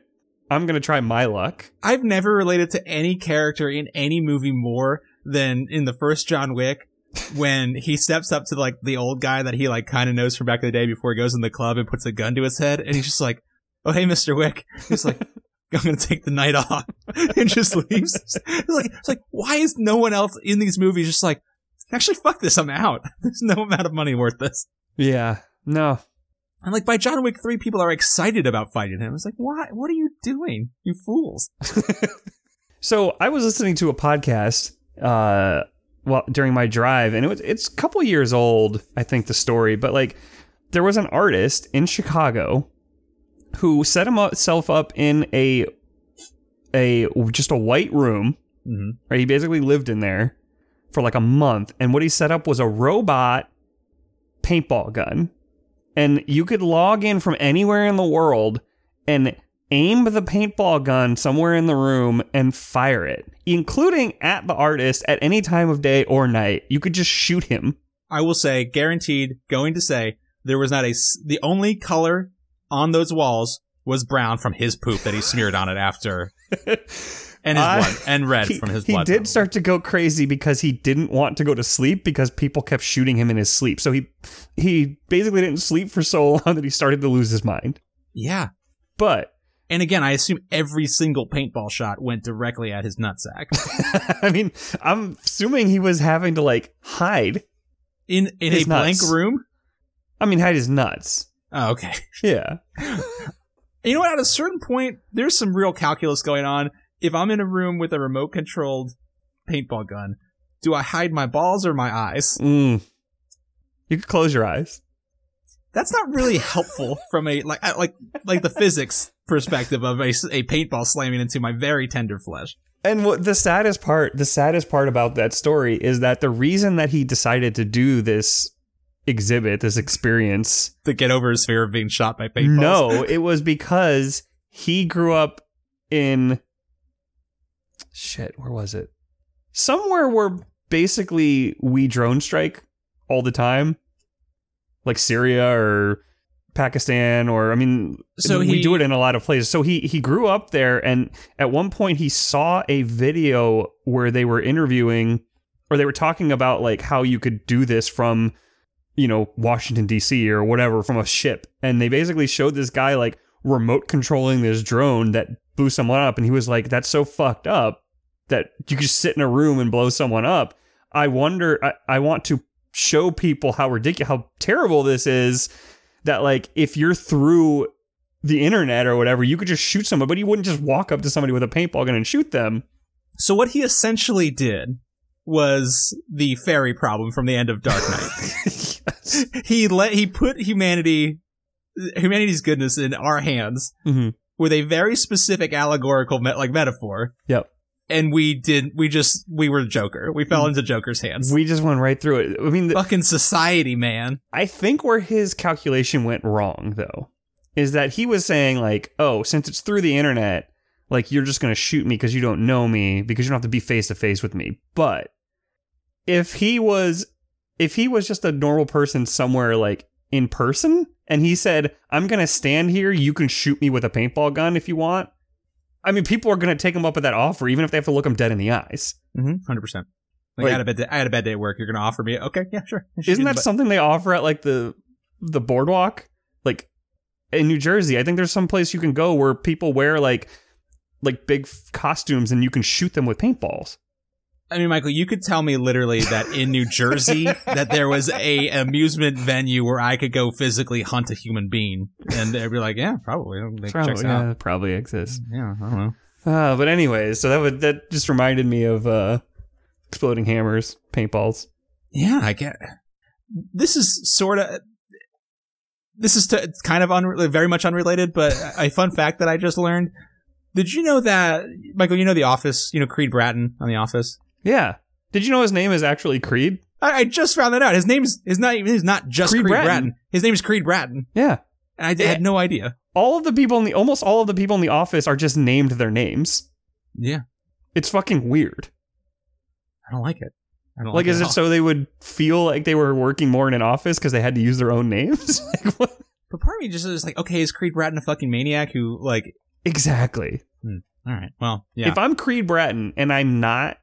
I'm gonna try my luck. I've never related to any character in any movie more than in the first John Wick when he steps up to like the old guy that he like kind of knows from back in the day before he goes in the club and puts a gun to his head and he's just like, "Oh hey, Mister Wick," he's like. I'm gonna take the night off and just leaves. It's like, it's like, why is no one else in these movies just like, actually, fuck this, I'm out. There's no amount of money worth this. Yeah, no. And like by John Wick 3, people are excited about fighting him. It's like, why? What are you doing? You fools. So I was listening to a podcast uh well during my drive and it was it's a couple years old, I think the story, but like there was an artist in Chicago who set himself up in a a just a white room, Mm-hmm. right? He basically lived in there for like a month and what he set up was a robot paintball gun. And you could log in from anywhere in the world and aim the paintball gun somewhere in the room and fire it, including at the artist at any time of day or night. You could just shoot him. I will say, guaranteed, going to say, there was not a. The only color on those walls was brown from his poop that he smeared on it after, and his I- blood, and red he, from his blood. he did start to go crazy because he didn't want to go to sleep because people kept shooting him in his sleep. So he he basically didn't sleep for so long that he started to lose his mind. Yeah. But And again, I assume every single paintball shot went directly at his nutsack. I mean, I'm assuming he was having to like hide. In in His a blank room? I mean, hide his nuts. Oh, okay. Yeah. You know what? At a certain point, there's some real calculus going on. If I'm in a room with a remote controlled paintball gun, do I hide my balls or my eyes? Mm. You could close your eyes. That's not really helpful from a like like like the physics perspective of a, a paintball slamming into my very tender flesh. And what the saddest part, the saddest part about that story is that the reason that he decided to do this exhibit, this experience, To get over his fear of being shot by paintballs. no, it was because he grew up in shit, where was it? Somewhere where basically we drone strike all the time. Like Syria or Pakistan or I mean So we he- do it in a lot of places. So he he grew up there and at one point he saw a video where they were interviewing or they were talking about like how you could do this from you know Washington DC or whatever from a ship and they basically showed this guy like remote controlling this drone that blew someone up and he was like that's so fucked up that you could just sit in a room and blow someone up. I wonder I, I want to show people how ridiculous how terrible this is that like if you're through the internet or whatever, you could just shoot someone, but you wouldn't just walk up to somebody with a paintball gun and shoot them. So what he essentially did was the ferry problem from the end of Dark Knight. he let he put humanity humanity's goodness in our hands hmm with a very specific allegorical me- like metaphor. Yep. And we did we just we were Joker. We fell mm. into Joker's hands. We just went right through it. I mean, the, Fucking society, man. I think where his calculation went wrong, though, is that he was saying, like, oh, since it's through the internet, like, you're just going to shoot me because you don't know me, because you don't have to be face to face with me. But if he was, if he was just a normal person somewhere, like, in person, and he said, I'm going to stand here, you can shoot me with a paintball gun if you want. I mean, people are going to take him up with that offer, even if they have to look him dead in the eyes. Mm-hmm. Hundred percent. Like, Like- I had a bad day, I had a bad day at work. You're gonna offer me? Okay, yeah, sure. Isn't that But- something they offer at like the the boardwalk? Like in New Jersey, I think there's some place you can go where people wear like like big f- costumes and you can shoot them with paintballs. I mean, Michael, you could tell me literally that in New Jersey that there was a amusement venue where I could go physically hunt a human being, and they'd be like, "Yeah, probably, it checks Probably, out." yeah, probably exists. Yeah, I don't know. Uh, but anyways, so that would that just reminded me of uh, exploding hammers, paintballs. Yeah, I get. This is sort of. This is to, kind of unre- very much unrelated, but a fun fact that I just learned. Did you know that Michael? You know The Office. You know Creed Bratton on The Office. Yeah. Did you know his name is actually Creed? I, I just found that out. His name's is not even is not just Creed Creed, Bratton. Bratton. His name is Creed Bratton, Yeah. and I d- had no idea. All of the people in the almost all of the people in the office are just named their names. Yeah, It's fucking weird. I don't like it. I don't Like, like, is at it so they would feel like they were working more in an office because they had to use their own names? like, what? But part of me just is like, okay, is Creed Bratton a fucking maniac who like? Exactly. Hmm. All right, well, yeah. If I'm Creed Bratton and I'm not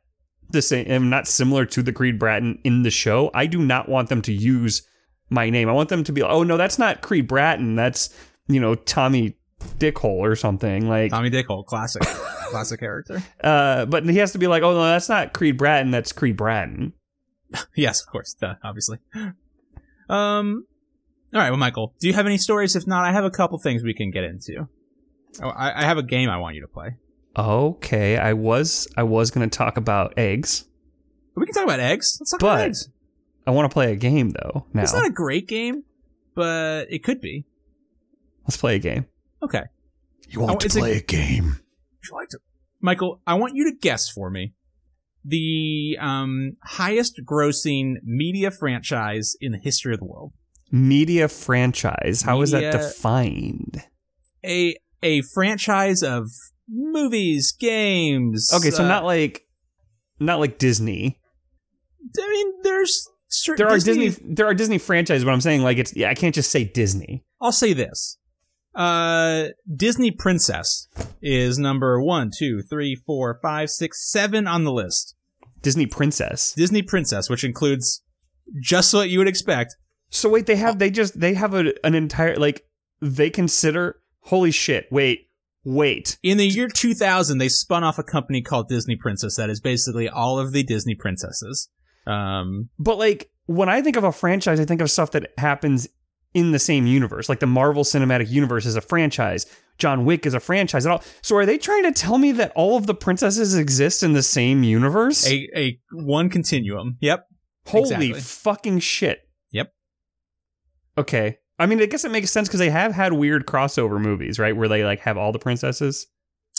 the same, I'm not similar to the Creed Bratton in the show, I do not want them to use my name. I want them to be like, oh no, that's not Creed Bratton. That's you know Tommy Dickhole or something like. Tommy Dickhole, classic, classic character. Uh, but he has to be like, oh no, that's not Creed Bratton. That's Creed Bratton. Yes, of course, duh, obviously. Um, all right, well, Michael, do you have any stories? If not, I have a couple things we can get into. Oh, I, I have a game I want you to play. Okay, I was I was gonna talk about eggs. We can talk about eggs. Let's talk But- about eggs. I want to play a game though. Now It's not a great game, but it could be. let's play a game. Okay. You want to it's a- play a game? Would you like to? Michael, I want you to guess for me the um, highest grossing media franchise in the history of the world. Media franchise. How is that defined? A a franchise of movies, games. Okay, so uh, not like not like Disney. I mean, there's There are Disney, there are Disney franchises, but I'm saying like it's yeah, I can't just say Disney. I'll say this. Uh, Disney Princess is number one, two, three, four, five, six, seven on the list. Disney Princess. Disney Princess, which includes just what you would expect. So wait, they have they just they have a, an entire like they consider Holy shit! Wait, wait. In the year 2000, they spun off a company called Disney Princess that is basically all of the Disney princesses. Um, But like when I think of a franchise, I think of stuff that happens in the same universe. Like the Marvel Cinematic Universe is a franchise. John Wick is a franchise at all. So are they trying to tell me that all of the princesses exist in the same universe? a, a one continuum. Yep. Holy exactly. fucking shit. Yep. Okay. I mean, I guess it makes sense because they have had weird crossover movies, right? Where they like have all the princesses.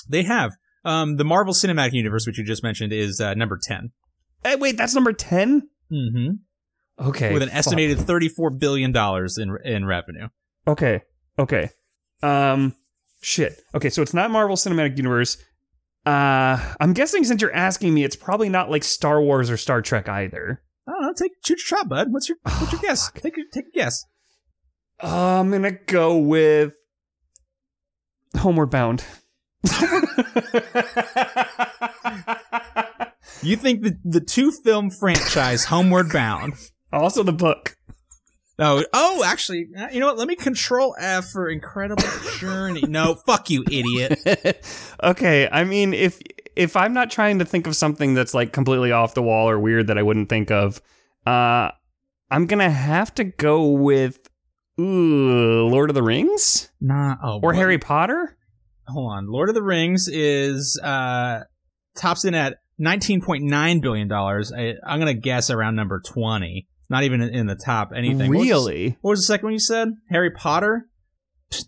They have. Um, the Marvel Cinematic Universe, which you just mentioned, is uh, number 10. Hey, wait, that's number 10? Mm-hmm. Okay. With an fuck. estimated $34 billion in, in revenue. Okay. Okay. Um shit. Okay, so it's not Marvel Cinematic Universe. Uh I'm guessing since you're asking me, it's probably not like Star Wars or Star Trek either. I don't know. Take shoot your shot, bud. What's your what's your Oh, guess? fuck. Take a, take a guess. Uh, I'm gonna go with Homeward Bound. You think the the two film franchise Homeward Bound? also the book. Oh, oh, actually, uh, you know what? Let me control F for Incredible Journey. No, fuck you, idiot. okay, I mean if if I'm not trying to think of something that's like completely off the wall or weird that I wouldn't think of, uh I'm gonna have to go with ooh, Lord of the Rings Nah, oh, or what? Harry Potter. Hold on. Lord of the Rings is uh tops in at 19.9 billion dollars. I'm gonna guess around number 20. Not even in the top anything. What was Really? What was the second one you said? Harry Potter?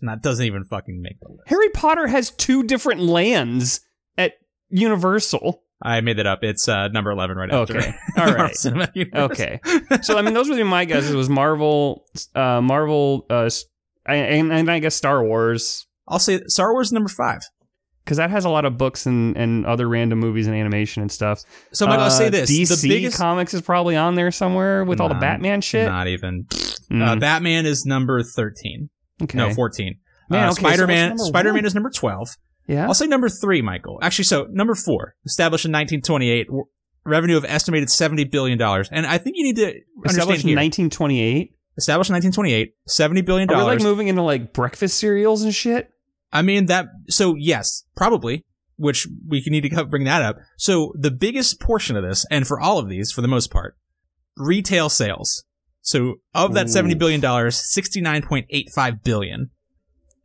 That doesn't even fucking make the list. Harry Potter has two different lands at Universal. I made that up. It's uh, number 11 right after. Okay. All right. Okay. So I mean, those would be my guesses. Was Marvel, uh, Marvel, uh, and, and I guess Star Wars I'll say Star Wars number five. because that has a lot of books and, and other random movies and animation and stuff. So Michael, I'll say Uh, this: DC the biggest Comics is probably on there somewhere with all the Batman shit. Not even. Mm, Uh, Batman is number 13. okay. No, 14. Man, uh, okay, Spider-Man. number Spider-Man is number 12. Yeah. I'll say number three, Michael. Actually, so number four, established in 1928, w- revenue of estimated 70 billion dollars. And I think you need to understand Established in 1928. established in 1928, 70 billion Are we like moving into like breakfast cereals and shit? I mean that. So yes, probably. Which we can need to bring that up. So the biggest portion of this, and for all of these, for the most part, retail sales. So of that Ooh. 70 billion dollars, 69.85 billion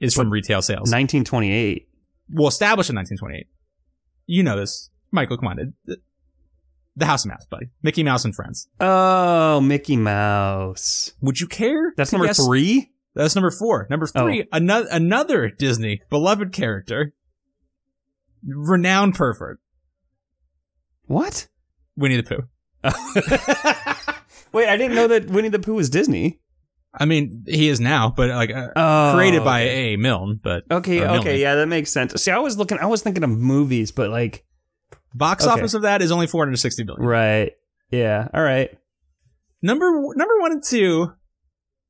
is from retail sales. 1928. Well, established in 1928. You know this, Michael. Come on, the House of Mouse, buddy, Mickey Mouse and Friends. Oh, Mickey Mouse. Would you care? That's number guess- three. That's number four. Number oh. three, another another Disney beloved character, renowned pervert, What? Winnie the Pooh. Wait, I didn't know that Winnie the Pooh was Disney. I mean, he is now, but like uh, Oh, created by. A. Milne. But Okay, okay, Milne. yeah, that makes sense. See, I was looking, I was thinking of movies, but like, box Okay. office of that is only 460 billion. right? Yeah, all right. Number number one and two,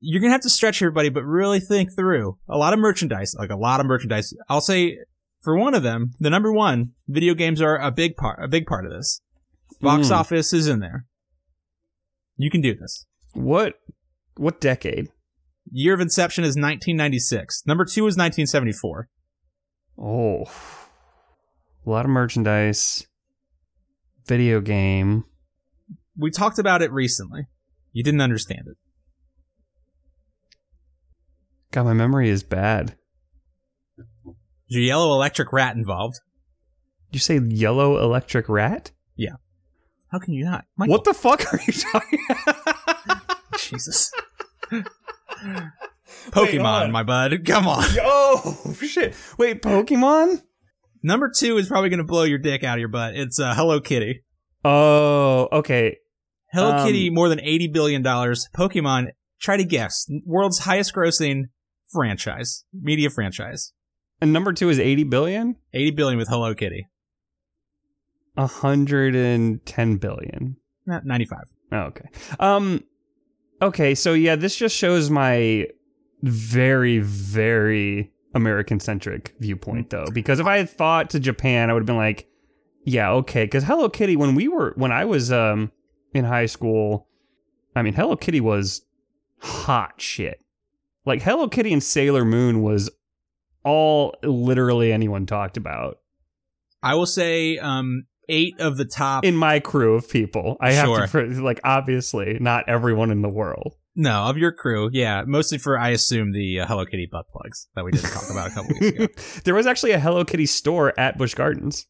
you're gonna have to stretch everybody, but really think through. A lot of merchandise, like a lot of merchandise. I'll say for one of them, the number one, video games are a big part, a big part of this. Box Mm. office is in there. You can do this. What? What decade? Year of inception is 1996. Number two is 1974. Oh, a lot of merchandise. Video game. We talked about it recently. You didn't understand it. God, my memory is bad. Is your yellow electric rat involved? Did you say yellow electric rat? Yeah. How can you not? Michael, What the fuck are you talking? Jesus. hold Pokemon, on. my bud. Come on. oh shit! Wait, Pokemon? Number two is probably going to blow your dick out of your butt. It's uh, Hello Kitty. Oh, okay. Hello Um, Kitty, more than $80 billion. Pokemon, try to guess. World's highest grossing franchise, media franchise. And number two is eighty billion. 80 billion with Hello Kitty. A hundred and ten billion. Not 95. Oh, okay. Um. Okay, so yeah, this just shows my very, very American centric viewpoint, though. Because if I had thought to Japan, I would have been like, yeah, okay. Because Hello Kitty, when we were, when I was um in high school, I mean, Hello Kitty was hot shit. Like Hello Kitty and Sailor Moon was all literally anyone talked about I will say um, eight of the top. in my crew of people. I have to like obviously not everyone in the world. no, of your crew, yeah, mostly for I assume the uh, Hello Kitty butt plugs that we didn't talk about a couple weeks ago. there was actually a Hello Kitty store at Busch Gardens.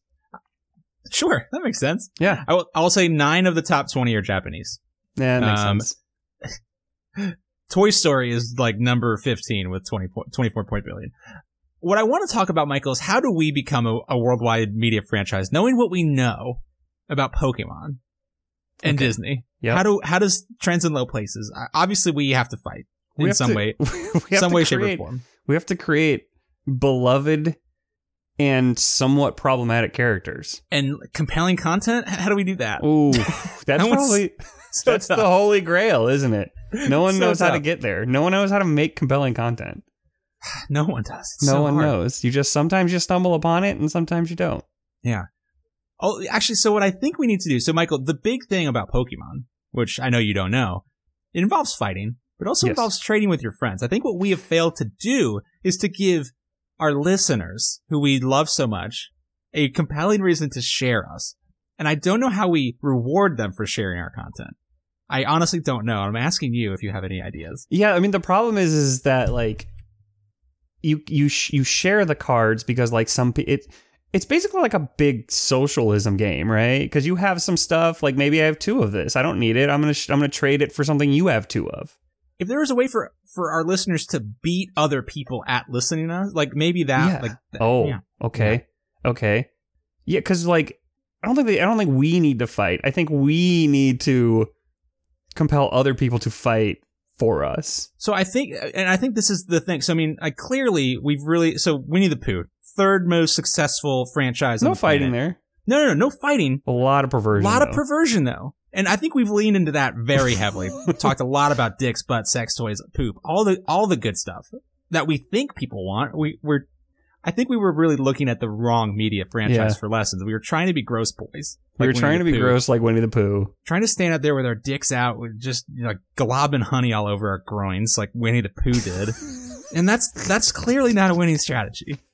Sure, that makes sense. Yeah, I will, I'll say nine of the top twenty are Japanese. yeah, that makes Um, sense. Toy Story is like number 15 with 20 po- 24 point billion. What I want to talk about, Michael, is how do we become a, a worldwide media franchise, knowing what we know about Pokemon and Okay. Disney? Yep. How do how does trends in low places? Obviously, we have to fight in some to- way, some way, shape, or form. We have to create beloved and somewhat problematic characters. And compelling content. How do we do that? Ooh, that's That probably So that's the holy grail, isn't it? No one So knows how to get there. No one knows how to make compelling content. No one does. It's no so one hard. knows. You just sometimes you stumble upon it and sometimes you don't. Yeah. Oh, actually, so what I think we need to do. So, Michael, the big thing about Pokemon, which I know you don't know, it involves fighting, but also Yes. involves trading with your friends. I think what we have failed to do is to give our listeners, who we love so much, a compelling reason to share us. And I don't know how we reward them for sharing our content. I honestly don't know. I'm asking you if you have any ideas. Yeah, I mean the problem is is that like you you sh- you share the cards because like some pe- it it's basically like a big socialism game, right? Because you have some stuff like maybe I have two of this. I don't need it. I'm gonna sh- I'm gonna trade it for something you have two of. If there was a way for for our listeners to beat other people at listening to us, like maybe that, Yeah. like, that- Oh, yeah. okay, okay, yeah. Because like I don't think they, I don't think we need to fight. I think we need to compel other people to fight for us. So I think, and I think this is the thing. So I mean, I clearly we've really so Winnie the Pooh, third most successful franchise. No the fighting planet. there. No, no, no, no fighting. A lot of perversion. A lot of perversion though, and I think we've leaned into that very heavily. We've talked a lot about dicks, butt, sex toys, poop, all the all the good stuff that we think people want. We we're, I think we were really looking at the wrong media franchise Yeah. for lessons. We were trying to be gross boys. we were like Winnie trying the to be Pooh. gross like Winnie the Pooh. trying to stand out there with our dicks out, with just you know, globbing honey all over our groins, like Winnie the Pooh did. and that's that's clearly not a winning strategy.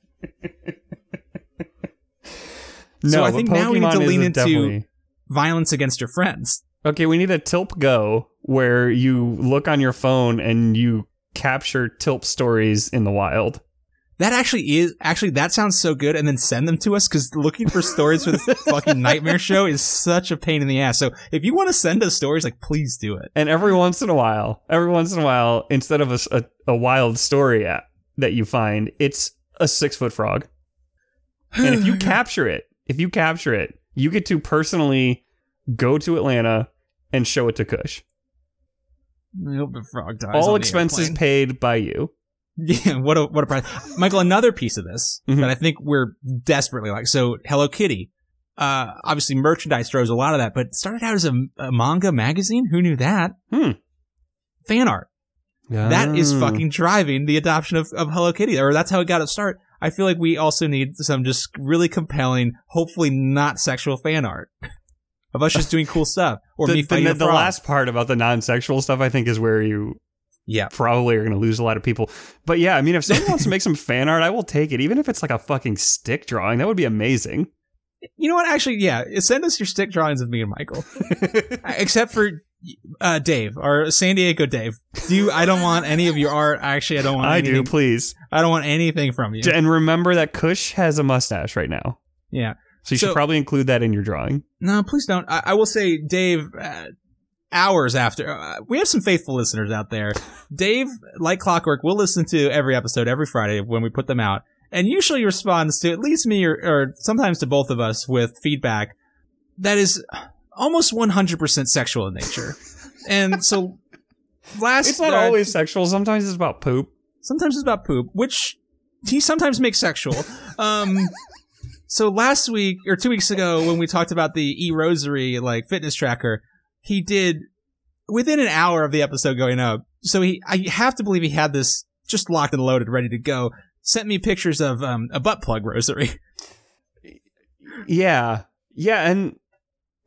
No, So I but think now we need to Pokemon lean into- definitely- Violence against your friends. Okay, we need a Tilp Go where you look on your phone and you capture Tilp stories in the wild. That actually is actually that sounds so good, and then send them to us because looking for stories for this fucking nightmare show is such a pain in the ass. So if you want to send us stories, like please do it. And every once in a while, every once in a while, instead of a a wild story that you find, it's a six foot frog. And if you capture it, if you capture it, you get to personally go to Atlanta and show it to Kush. I hope the frog dies. All expenses airplane. paid by you. Yeah, what a what a prize, Michael. Another piece of this Mhm. that I think we're desperately like. So, Hello Kitty, uh, obviously merchandise draws a lot of that, but started out as a, a manga magazine. Who knew that? Hmm. Fan art that is Oh. fucking driving the adoption of, of Hello Kitty, or that's how it got its start. I feel like we also need some just really compelling, hopefully not sexual fan art of us just doing cool stuff, or the, me the- fighting the, last part about the non-sexual stuff i think is where you yeah, probably are going to lose a lot of people but yeah i mean if someone wants to make some fan art i will take it even if it's like a fucking stick drawing that would be amazing you know what? Actually, yeah, send us your stick drawings of me and Michael. except for uh, Dave or San Diego Dave. Do you, I don't want any of your art. Actually, I don't want. Any. I do please I don't want anything from you. and remember that kush has a mustache right now yeah. so you So- should probably include that in your drawing No, please don't. I, I will say, Dave. Uh, hours after, uh, we have some faithful listeners out there. Dave, like clockwork, will listen to every episode every Friday when we put them out, and usually responds to at least me or, or sometimes to both of us with feedback that is almost 100% sexual in nature. and so last it's not uh, always sexual sometimes it's about poop sometimes it's about poop, which he sometimes makes sexual. Um, so last week or two weeks ago, when we talked about the e rosary like fitness tracker, he did within an hour of the episode going up. So he, I have to believe he had this just locked and loaded, ready to go. Sent me pictures of um, a butt plug rosary. yeah yeah and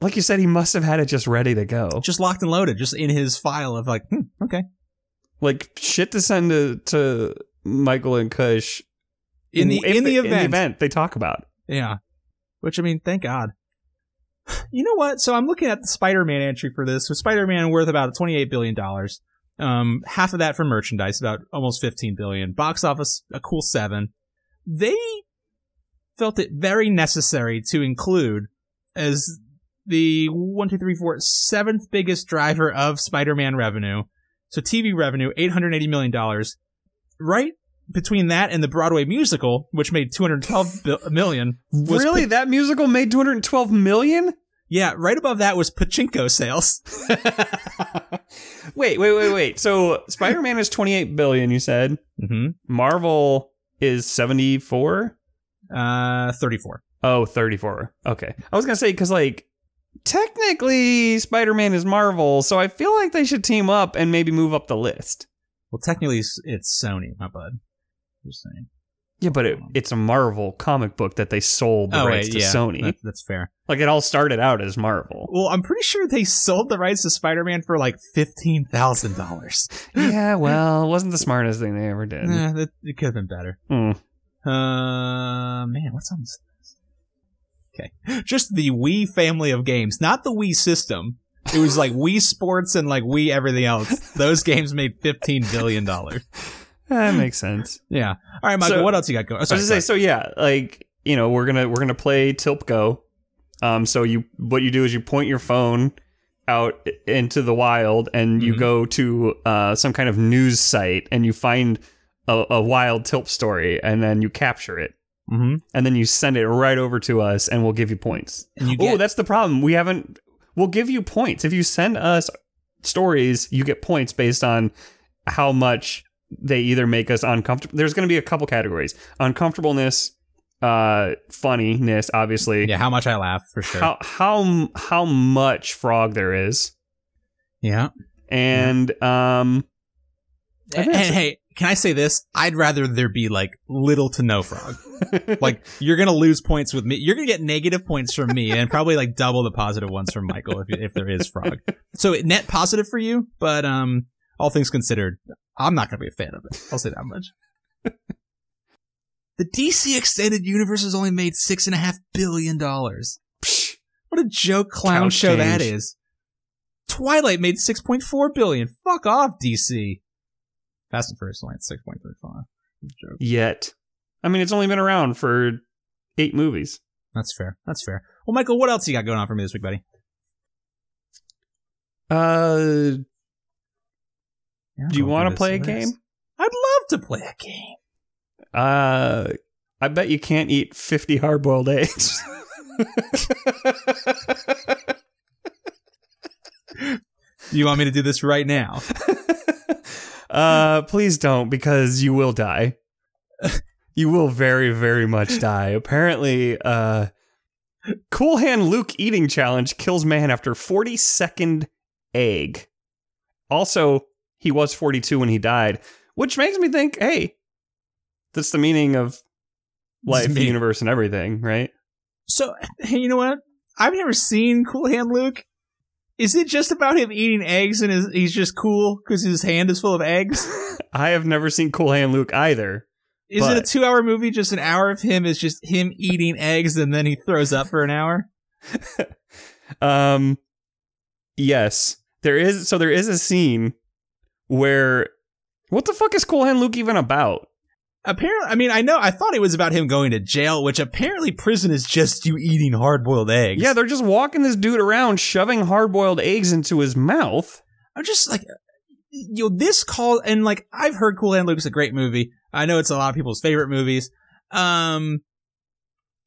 like you said he must have had it just ready to go just locked and loaded, just in his file of like, hmm, okay. like shit to send to, to michael and kush in the in the in event. the event they talk about. Yeah. Which I mean, thank God. You know what? So I'm looking at the Spider-Man entry for this. With Spider-Man worth about 28 billion dollars. Um, half of that for merchandise, about almost 15 billion. Box office, a cool seven. They felt it very necessary to include as the one, two, three, four, seventh biggest driver of Spider-Man revenue. So TV revenue, 880 million dollars. Right between that and the Broadway musical, which made 212 bil- million, really, pa- that musical made 212 million? yeah, right above that was pachinko sales. wait, wait, wait, wait. So Spider-Man is 28 billion, you said. Mm-hmm. Marvel is 74? Uh, 34. Oh, 34. Okay. I was going to say cuz like technically Spider-Man is Marvel, so I feel like they should team up and maybe move up the list. Well, technically, it's Sony, my bud. Just saying. Yeah, but it, it's a Marvel comic book that they sold the oh, rights to yeah, Sony. that- that's fair. like it all started out as Marvel. Well, I'm pretty sure they sold the rights to Spider-Man for like fifteen thousand dollars. yeah, well, it wasn't the smartest thing they ever did. Nah, that it could have been better. Hmm. Uh, man, what's on this? Okay, just the Wii family of games, not the Wii system. It was like Wii Sports and like Wii everything else. Those games made fifteen billion dollars. That makes sense. Yeah. All right, Michael. So- what else you got going? Oh, I was gonna say, so yeah, like you know, we're gonna we're gonna play Tilp Go. Um, so you what you do is you point your phone out into the wild, and you Mhm. go to uh, some kind of news site, and you find a, a wild Tilp story, and then you capture it, mm-hmm. and then you send it right over to us, and we'll give you points. and you Oh, that's the problem. We haven't. We'll give you points if you send us stories. You get points based on how much they either make us uncomfortable. There's going to be a couple categories: uncomfortableness, uh, funniness, obviously. yeah. How much I laugh for sure. How how how much frog there is, yeah. and um, And, hey, can I say this? I'd rather there be like little to no frog. like you're gonna lose points with me. You're gonna get negative points from me, and probably like double the positive ones from Michael if if there is frog. So net positive for you, but um, all things considered, I'm not gonna be a fan of it. I'll say that much. the DC extended universe has only made six and a half billion dollars. What a joke clown Couch show that change. is. Twilight made six point four billion. Fuck off, DC. Fast and Furious only had six point three five. Yet, I mean, it's only been around for eight movies. That's fair. That's fair. Well, Michael, what else you got going on for me this week, buddy? Uh, Yeah, do you want to play a game? I'd love to play a game. Uh, I bet you can't eat 50 hard boiled eggs. Do you want me to do this right now? uh, please don't, because you will die. You will very, very much die. Apparently, uh, Cool Hand Luke eating challenge kills man after 40 second egg. Also, he was 42 when he died, which makes me think, hey, that's the meaning of life, the universe, and everything, right? So, hey, you know what? I've never seen Cool Hand Luke. Is it just about him eating eggs and his, he's just cool because his hand is full of eggs? I have never seen Cool Hand Luke either. Is it a two hour movie? Just an hour of him is just him eating eggs and then he throws up for an hour? Um, yes, there is. So there is a scene where what the fuck is Cool Hand Luke even about? Apparently, I mean, I know, I thought it was about him going to jail, which apparently prison is just you eating hard boiled eggs. Yeah, they're just walking this dude around, shoving hard boiled eggs into his mouth. I'm just like, you know, this call, and like, I've heard Cool Hand Luke's a great movie. I know it's a lot of people's favorite movies. Um,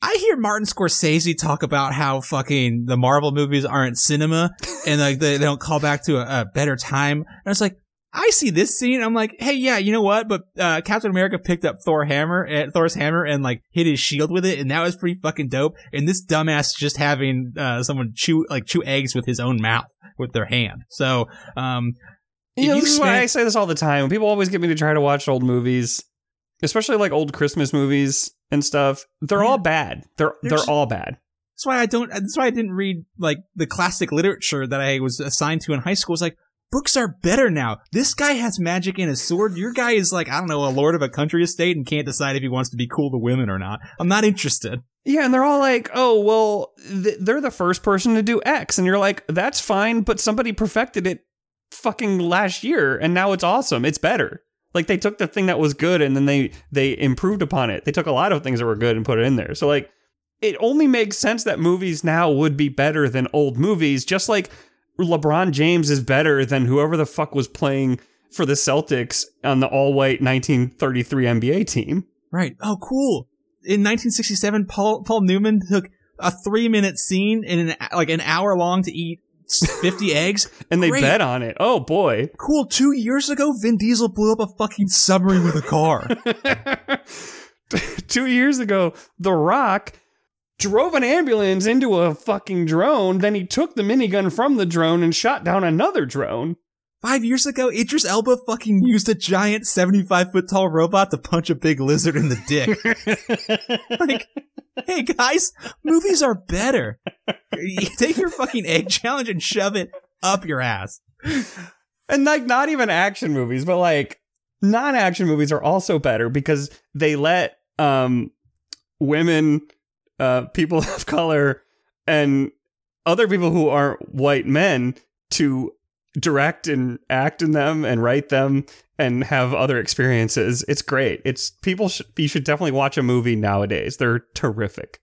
I hear Martin Scorsese talk about how fucking the Marvel movies aren't cinema and like they, they don't call back to a, a better time. And I was like, I see this scene. I'm like, hey, yeah, you know what? But uh, Captain America picked up Thor hammer, uh, Thor's hammer, and like hit his shield with it, and that was pretty fucking dope. And this dumbass just having uh, someone chew like chew eggs with his own mouth with their hand. So, um, You know, you this is why I say this all the time. People always get me to try to watch old movies, especially like old Christmas movies and stuff. They're all bad. They're They're they're all bad. That's why I don't. That's why I didn't read like the classic literature that I was assigned to in high school. It's like books are better now. This guy has magic in his sword. Your guy is like, I don't know, a lord of a country estate and can't decide if he wants to be cool to women or not. I'm not interested. Yeah, and they're all like, "Oh, well, th- they're the first person to do X," and you're like, "That's fine," but somebody perfected it fucking last year, and now it's awesome. It's better. Like they took the thing that was good and then they they improved upon it. They took a lot of things that were good and put it in there. So like, it only makes sense that movies now would be better than old movies. Just like LeBron James is better than whoever the fuck was playing for the Celtics on the all white 1933 NBA team. Right. Oh, cool. In 1967, Paul Paul Newman took a three minute scene in an like an hour long to eat 50 eggs. And they Great. bet on it. Oh boy. Cool. Two years ago, Vin Diesel blew up a fucking submarine with a car. Two years ago, The Rock drove an ambulance into a fucking drone. Then he took the minigun from the drone and shot down another drone. Five years ago, Idris Elba fucking used a giant 75 foot tall robot to punch a big lizard in the dick. like, hey guys, movies are better. You Take your fucking egg challenge and shove it up your ass. and like not even action movies, but like non-action movies are also better because they let um women, uh people of color and other people who aren't white men to direct and act in them and write them and have other experiences. It's great. It's people sh- you should definitely watch a movie nowadays. They're terrific.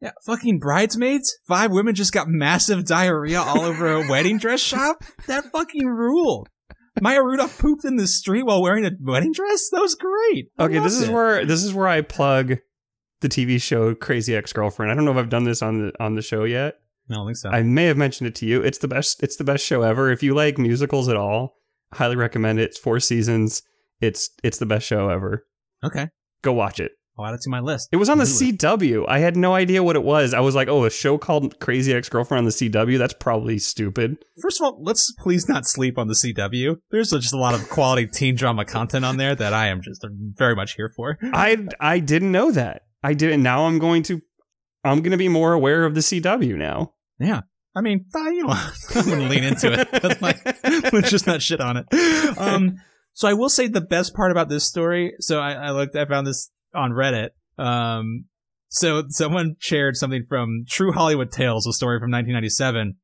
Yeah, fucking bridesmaids. Five women just got massive diarrhea all over a wedding dress shop. That fucking ruled. Maya Rudolph pooped in the street while wearing a wedding dress. That was great. I Okay, this is it. where this is where I plug the TV show Crazy Ex-Girlfriend. I don't know if I've done this on the on the show yet. I don't think so. I may have mentioned it to you. It's the best it's the best show ever. If you like musicals at all, highly recommend it. It's four seasons. It's it's the best show ever. okay, Go watch it. I'll add it to my list. It was on the. CW. I had no idea what it was. I was like, "Oh, a show called Crazy Ex-Girlfriend on the CW? That's probably stupid." First of all, let's please not sleep on the CW. There's just a lot of quality teen drama content on there that I am just very much here for. I I didn't know that. I didn't. Now I'm going to I'm going to be more aware of the CW now. Yeah. I mean, you know, I'm going to lean into it. But let's just not shit on it. Um, so I will say the best part about this story. So I, I looked, I found this on Reddit. Um, so someone shared something from True Hollywood Tales, a story from 1997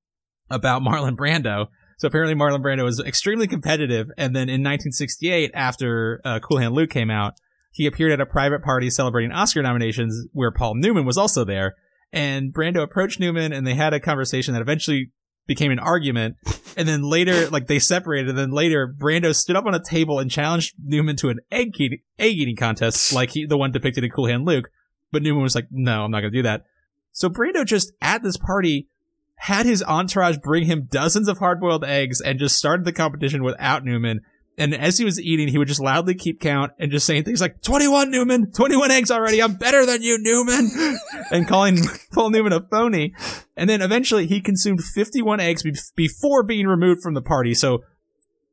about Marlon Brando. So apparently Marlon Brando was extremely competitive. And then in 1968, after uh, Cool Hand Luke came out, he appeared at a private party celebrating Oscar nominations where Paul Newman was also there. And Brando approached Newman and they had a conversation that eventually became an argument. And then later, like they separated. And then later, Brando stood up on a table and challenged Newman to an egg eating, egg eating contest, like he, the one depicted in Cool Hand Luke. But Newman was like, no, I'm not going to do that. So Brando just at this party had his entourage bring him dozens of hard boiled eggs and just started the competition without Newman. And as he was eating, he would just loudly keep count and just saying things like, 21 Newman, 21 eggs already. I'm better than you, Newman. and calling Paul Newman a phony. And then eventually he consumed 51 eggs be- before being removed from the party. So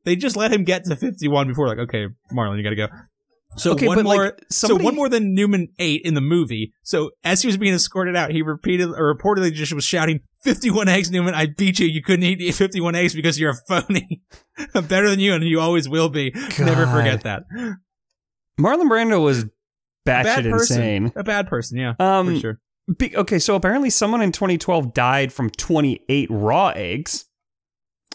they just let him get to 51 before like, okay, Marlon, you gotta go. So Okay, one but, like, more, somebody- so one more than Newman ate in the movie. So as he was being escorted out, he repeated or reportedly just was shouting, 51 eggs, Newman, I beat you. You couldn't eat 51 eggs because you're a phony. I'm better than you and you always will be. Never forget that. Marlon Brando was Bad batshit person. insane. A bad person, yeah. Um, for sure. Be- okay, so apparently someone in 2012 died from 28 raw eggs,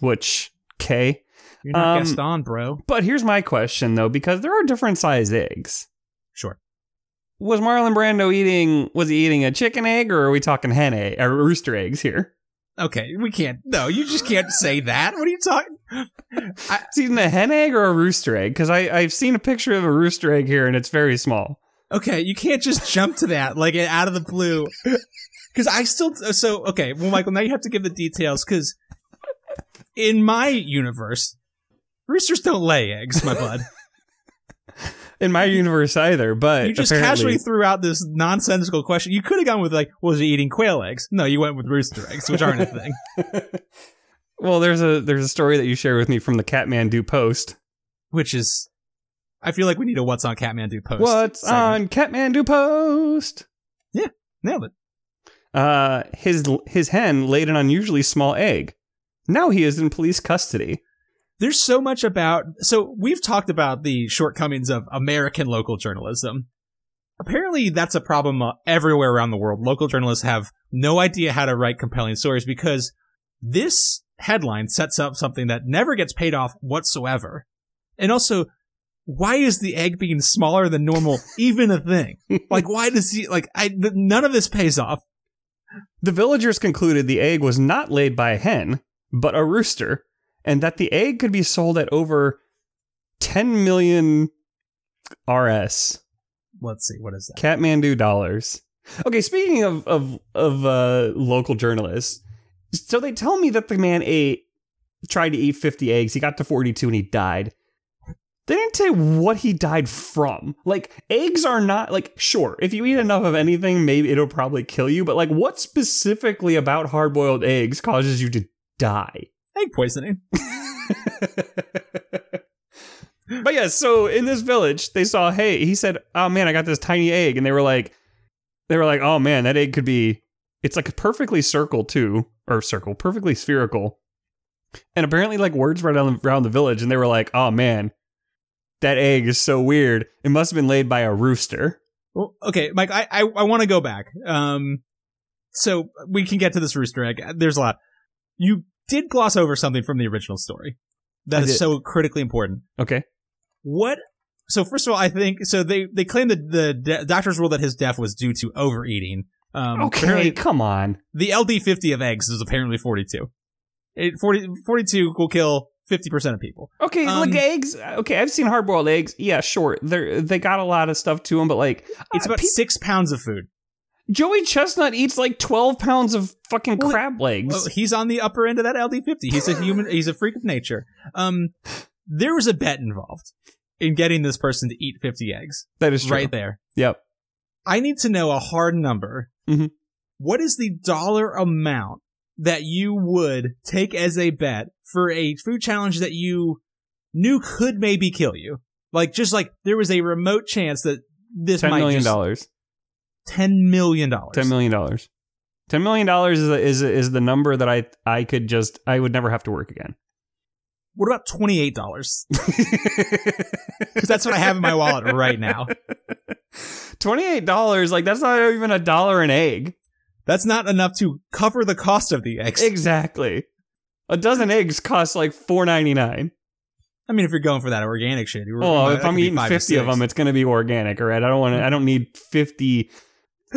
which okay. You're not um, Gaston, bro. But here's my question though, because there are different size eggs. Sure. Was Marlon Brando eating? Was he eating a chicken egg, or are we talking hen egg or rooster eggs here? Okay, we can't. No, you just can't say that. What are you talking? Is he eating a hen egg or a rooster egg? Because I I've seen a picture of a rooster egg here, and it's very small. Okay, you can't just jump to that like out of the blue. Because I still so okay. Well, Michael, now you have to give the details because in my universe, roosters don't lay eggs, my bud. In my universe, either, but You just apparently- casually threw out this nonsensical question. You could have gone with like, was he eating quail eggs? No, you went with rooster eggs, which aren't a thing. well, there's a there's a story that you share with me from the Kathmandu Post. Which is, I feel like we need a "What's on Kathmandu" post. What's segment. on Kathmandu Post? Yeah, nailed it. Uh, his his hen laid an unusually small egg. Now he is in police custody. There's so much about so we've talked about the shortcomings of American local journalism. Apparently that's a problem uh, everywhere around the world. Local journalists have no idea how to write compelling stories because this headline sets up something that never gets paid off whatsoever. And also, why is the egg being smaller than normal even a thing? Like, why does he, like, I, none of this pays off. The villagers concluded the egg was not laid by a hen, but a rooster, and that the egg could be sold at over 10 million RS, Let's see, what is that? Kathmandu dollars. Okay, speaking of of of uh, local journalists, so they tell me that the man ate tried to eat 50 eggs. He got to 42 and he died. They didn't say what he died from. Like eggs are not like sure, if you eat enough of anything, maybe it'll probably kill you, but like what specifically about hard-boiled eggs causes you to die? Egg poisoning. but yeah, so in this village, they saw, hey, he said, oh man, I got this tiny egg. And they were like, they were like, oh man, that egg could be, it's like a perfectly circle too, or circle, perfectly spherical. And apparently, like words right around, the village, and they were like, oh man, that egg is so weird. It must have been laid by a rooster. Well, okay, Mike, I I, I want to go back. Um, so we can get to this rooster egg. There's a lot. You did gloss over something from the original story that I is did. so critically important. Okay. What? So first of all, I think so. They they claim that the de- doctors ruled that his death was due to overeating. Um, Okay, come on. the LD50 of eggs is apparently 42. It, 40, 42 will kill 50% of people. Okay, Um, like eggs. Okay, I've seen hard boiled eggs. Yeah, sure. They they got a lot of stuff to them, but like It's uh, about six pounds of food. Joey Chestnut eats like twelve pounds of fucking Well, crab legs. Well, he's on the upper end of that LD50. He's a human. he's a freak of nature. Um, there was a bet involved in getting this person to eat 50 eggs. that is true. Right there. Yep. I need to know a hard number. Mhm. What is the dollar amount that you would take as a bet for a food challenge that you knew could maybe kill you? Like, just like there was a remote chance that this Ten might million just dollars. Ten million dollars. Ten million dollars. Ten million dollars is is is the number that I I could just I would never have to work again. What about twenty eight dollars? Because that's what I have in my wallet right now. Twenty eight dollars, like that's not even a dollar an egg. That's not enough to cover the cost of the eggs. Exactly. A dozen eggs cost like four ninety nine. I mean, if you're going for that organic shit, you're- Oh, if I'm eating fifty of them, it's gonna be organic. All right, I don't want to. I don't need fifty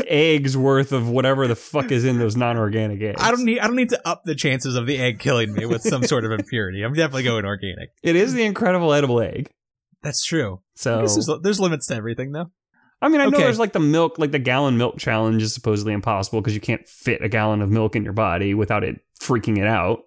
eggs worth of whatever the fuck is in those non-organic eggs. I don't need. I don't need to up the chances of the egg killing me with some sort of impurity. I'm definitely going organic. It is the incredible edible egg. That's true. So there's, there's limits to everything, though. I mean, I know there's like the milk, like the gallon milk challenge is supposedly impossible because you can't fit a gallon of milk in your body without it freaking it out.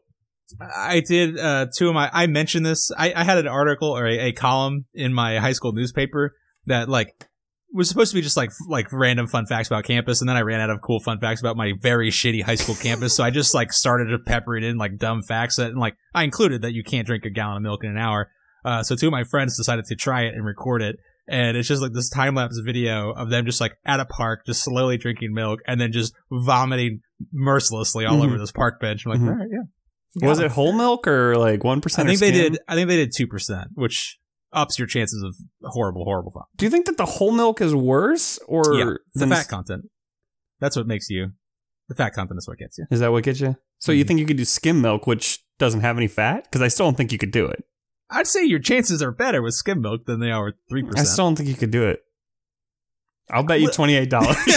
I did uh, two of my. I mentioned this. I, I had an article or a, a column in my high school newspaper that like was supposed to be just like like random fun facts about campus, and then I ran out of cool fun facts about my very shitty high school campus. So I just like started to pepper it in like dumb facts that and like I included that you can't drink a gallon of milk in an hour. Uh, so two of my friends decided to try it and record it. And it's just like this time lapse video of them just like at a park, just slowly drinking milk and then just vomiting mercilessly all Mhm. over this park bench. I'm like, Mhm. all right, yeah. Was Yeah. it whole milk or like one I percent? think they did. I think they did two percent, which ups your chances of horrible, horrible fun. Do you think that the whole milk is worse or yeah, the fat content. That's what makes you. The fat content is what gets you. Is that what gets you? So you Mhm. think you could do skim milk, which doesn't have any fat? Because I still don't think you could do it. I'd say your chances are better with skim milk than they are with three percent. I still don't think you could do it. I'll bet you twenty eight dollars.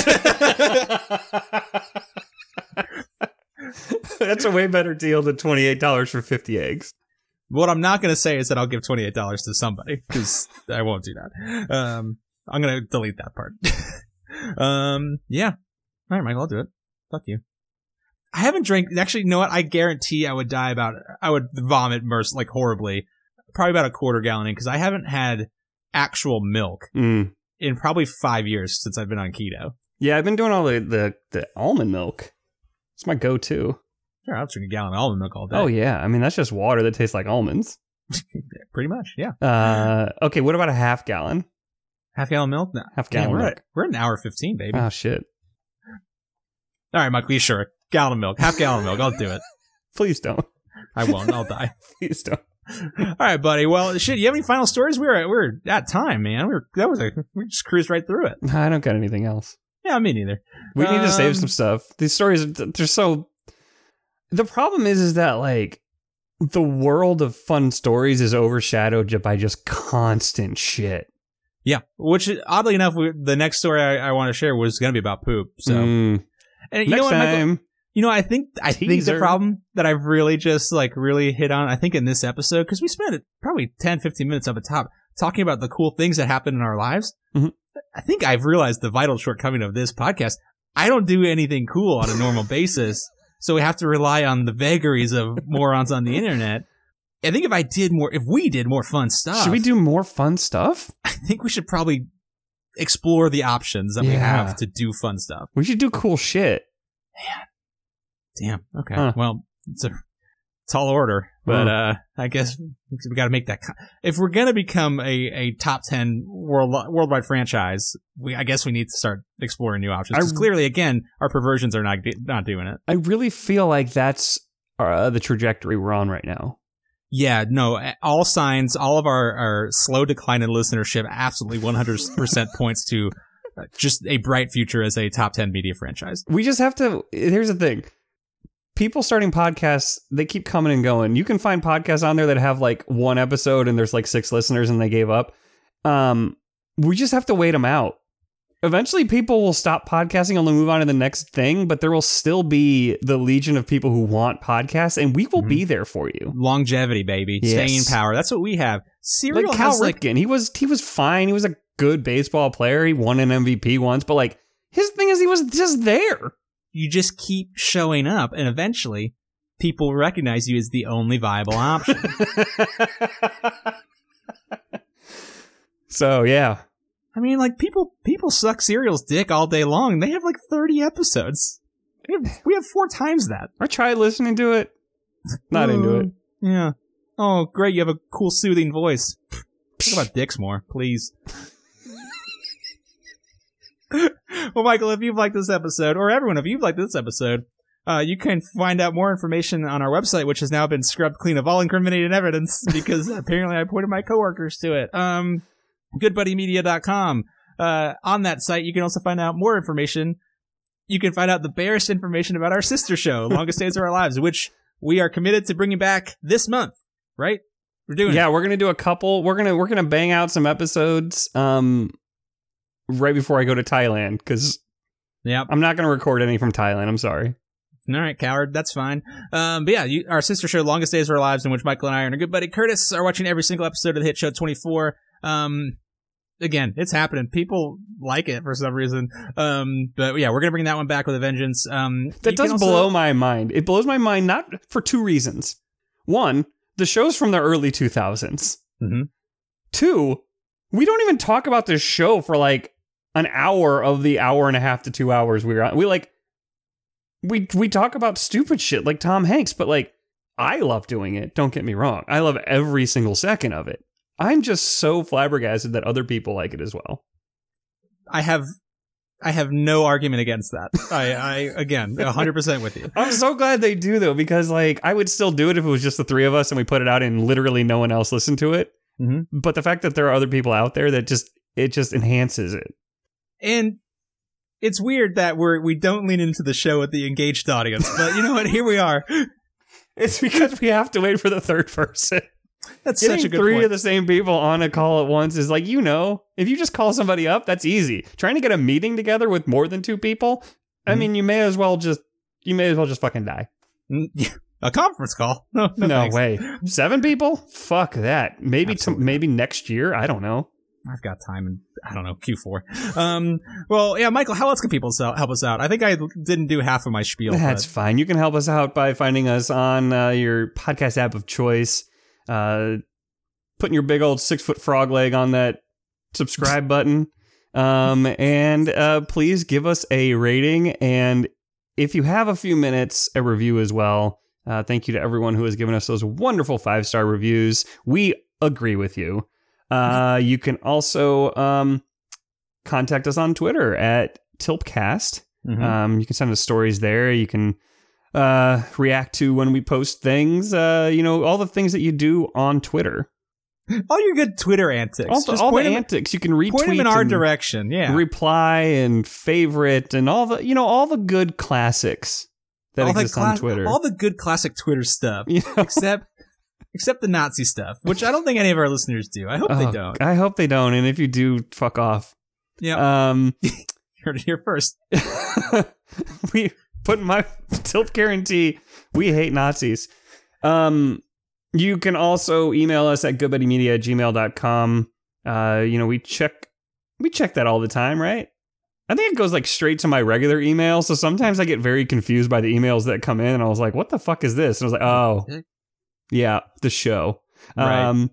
That's a way better deal than twenty eight dollars for fifty eggs. What I'm not going to say is that I'll give twenty eight dollars to somebody because I won't do that. Um, I'm going to delete that part. um, yeah. All right, Michael, I'll do it. Fuck you. I haven't drank. Actually, you know what? I guarantee I would die about. I would vomit merc like horribly. Probably about a quarter gallon in because I haven't had actual milk Mm. in probably five years since I've been on keto. Yeah, I've been doing all the, the the almond milk. It's my go to. Sure, I'll drink a gallon of almond milk all day. Oh yeah, I mean that's just water that tastes like almonds. pretty much. Yeah, Uh, okay, what about a half gallon? half gallon milk. No, Half Damn, gallon we're milk. at, we're at an hour fifteen, baby. Oh shit! All right, Mike, you sure? Gallon of milk, half gallon of milk. I'll do it. Please don't. I won't. I'll die. Please don't. All right, buddy. Well, shit. You have any final stories? We were we were at time, man. We were that was a we just cruised right through it. I don't got anything else. Yeah, me neither. We need to save Um, some stuff. These stories, they're so. The problem is, is that like the world of fun stories is overshadowed by just constant shit. Yeah, which oddly enough, we, the next story I, I want to share was going to be about poop. So, Mm. and you next know what, Michael? time, You know, I think I think the problem that I've really just like really hit on, I think in this episode, because we spent probably 10, 15 minutes up the top talking about the cool things that happen in our lives. Mhm. I think I've realized the vital shortcoming of this podcast. I don't do anything cool on a normal basis, so we have to rely on the vagaries of morons on the internet. I think if I did more, if we did more fun stuff, should we do more fun stuff? I think we should probably explore the options that we have to do fun stuff. We should do cool shit. Man. Damn. Okay. Huh. Well, it's a tall order, but uh, I guess we got to make that. If we're gonna become a, a top ten world worldwide franchise, we I guess we need to start exploring new options. 'Cause I- clearly, again, our perversions are not not doing it. I really feel like that's uh, the trajectory we're on right now. Yeah. No. All signs, all of our our slow decline in listenership, absolutely one hundred percent points to. uh, Just a bright future as a top 10 media franchise. We just have to. Here's the thing. People starting podcasts, they keep coming and going. You can find podcasts on there that have like one episode and there's like six listeners and they gave up. Um, we just have to wait them out. Eventually, people will stop podcasting and they'll move on to the next thing, but there will still be the legion of people who want podcasts, and we will Mhm. be there for you. Longevity, baby. Yes. Staying power. That's what we have. Serial like Cal has like Ripken, he was he was fine. He was a good baseball player. He won an MVP once, but like his thing is he was just there. You just keep showing up and eventually people recognize you as the only viable option. so yeah, I mean, like people people suck Serial's dick all day long. They have like 30 episodes. We have, we have four times that. I tried listening to it. Not into it. Yeah. Oh, great. You have a cool soothing voice. Talk about dicks more, please. well, Michael, if you've liked this episode, or everyone, if you've liked this episode, uh, you can find out more information on our website, which has now been scrubbed clean of all incriminating evidence because apparently I pointed my coworkers to it. Um, goodbuddymedia.com. Uh, on that site, you can also find out more information. You can find out the barest information about our sister show, Longest Days of Our Lives, which we are committed to bringing back this month, right? We're doing it. Yeah, we're gonna do a couple. We're gonna we're gonna bang out some episodes. Um, right before I go to Thailand because Yep. I'm not gonna record any from Thailand. I'm sorry. All right, coward. That's fine. Um, but yeah, you, our sister show, Longest Days of Our Lives, in which Michael and I and our good buddy Curtis are watching every single episode of the hit show 24. Um, again, it's happening. People like it for some reason. Um, but yeah, we're gonna bring that one back with a vengeance. Um, That does also- blow my mind. It blows my mind not for two reasons. One, the show's from the early 2000s. Mhm. Two, we don't even talk about this show for like an hour of the hour and a half to two hours we were on. We like we we talk about stupid shit like Tom Hanks, but like I love doing it. Don't get me wrong. I love every single second of it. I'm just so flabbergasted that other people like it as well. I have, I have no argument against that. I, I again, 100 percent with you. I'm so glad they do though, because like I would still do it if it was just the three of us and we put it out and literally no one else listened to it. Mhm. But the fact that there are other people out there that just it just enhances it. And it's weird that we're we don't lean into the show with the engaged audience, but you know what? Here we are. It's because we have to wait for the third person. That's Getting such a good three point. of the same people on a call at once is like you know, if you just call somebody up, that's easy. Trying to get a meeting together with more than two people, I Mhm. mean, you may as well just you may as well just fucking die. Mm, a conference call. No, no, No, way, seven people? Fuck that. Maybe Absolutely. maybe next year. I don't know. I've got time and I don't know Q4. Um, well, yeah, Michael, how else can people help us out? I think I didn't do half of my spiel. That's but- fine. You can help us out by finding us on uh, your podcast app of choice, uh, putting your big old six foot frog leg on that subscribe button, um, and uh, please give us a rating. And if you have a few minutes, a review as well. Uh, thank you to everyone who has given us those wonderful five star reviews. We agree with you. Uh, you can also um, contact us on Twitter at Tilpcast. Mhm. Um, you can send us stories there. You can uh, react to when we post things. Uh, you know, all the things that you do on Twitter. All your good Twitter antics. All the, all the antics you can retweet point them in our direction. Yeah. reply and favorite and all the you know all the good classics that all exist on Twitter. All the good classic Twitter stuff. You know? except except the Nazi stuff, which I don't think any of our listeners do. I hope they Oh, don't. I hope they don't, and if you do, fuck off. Yeah, Um, heard it here first. we put my tilt guarantee. We hate Nazis. Um, you can also email us at goodbuddymedia at gmail.com. Uh, you know, we check we check that all the time, right? I think it goes like straight to my regular email. So sometimes I get very confused by the emails that come in and I was like, what the fuck is this? And I was like, oh yeah, the show. Right. Um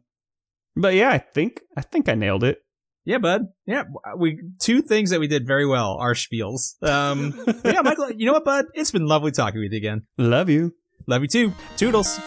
but yeah, I think I think I nailed it. Yeah, bud. Yeah, we two things that we did very well. Our spiels. Um, yeah, Michael. You know what, bud? It's been lovely talking with you again. Love you. Love you too. Toodles.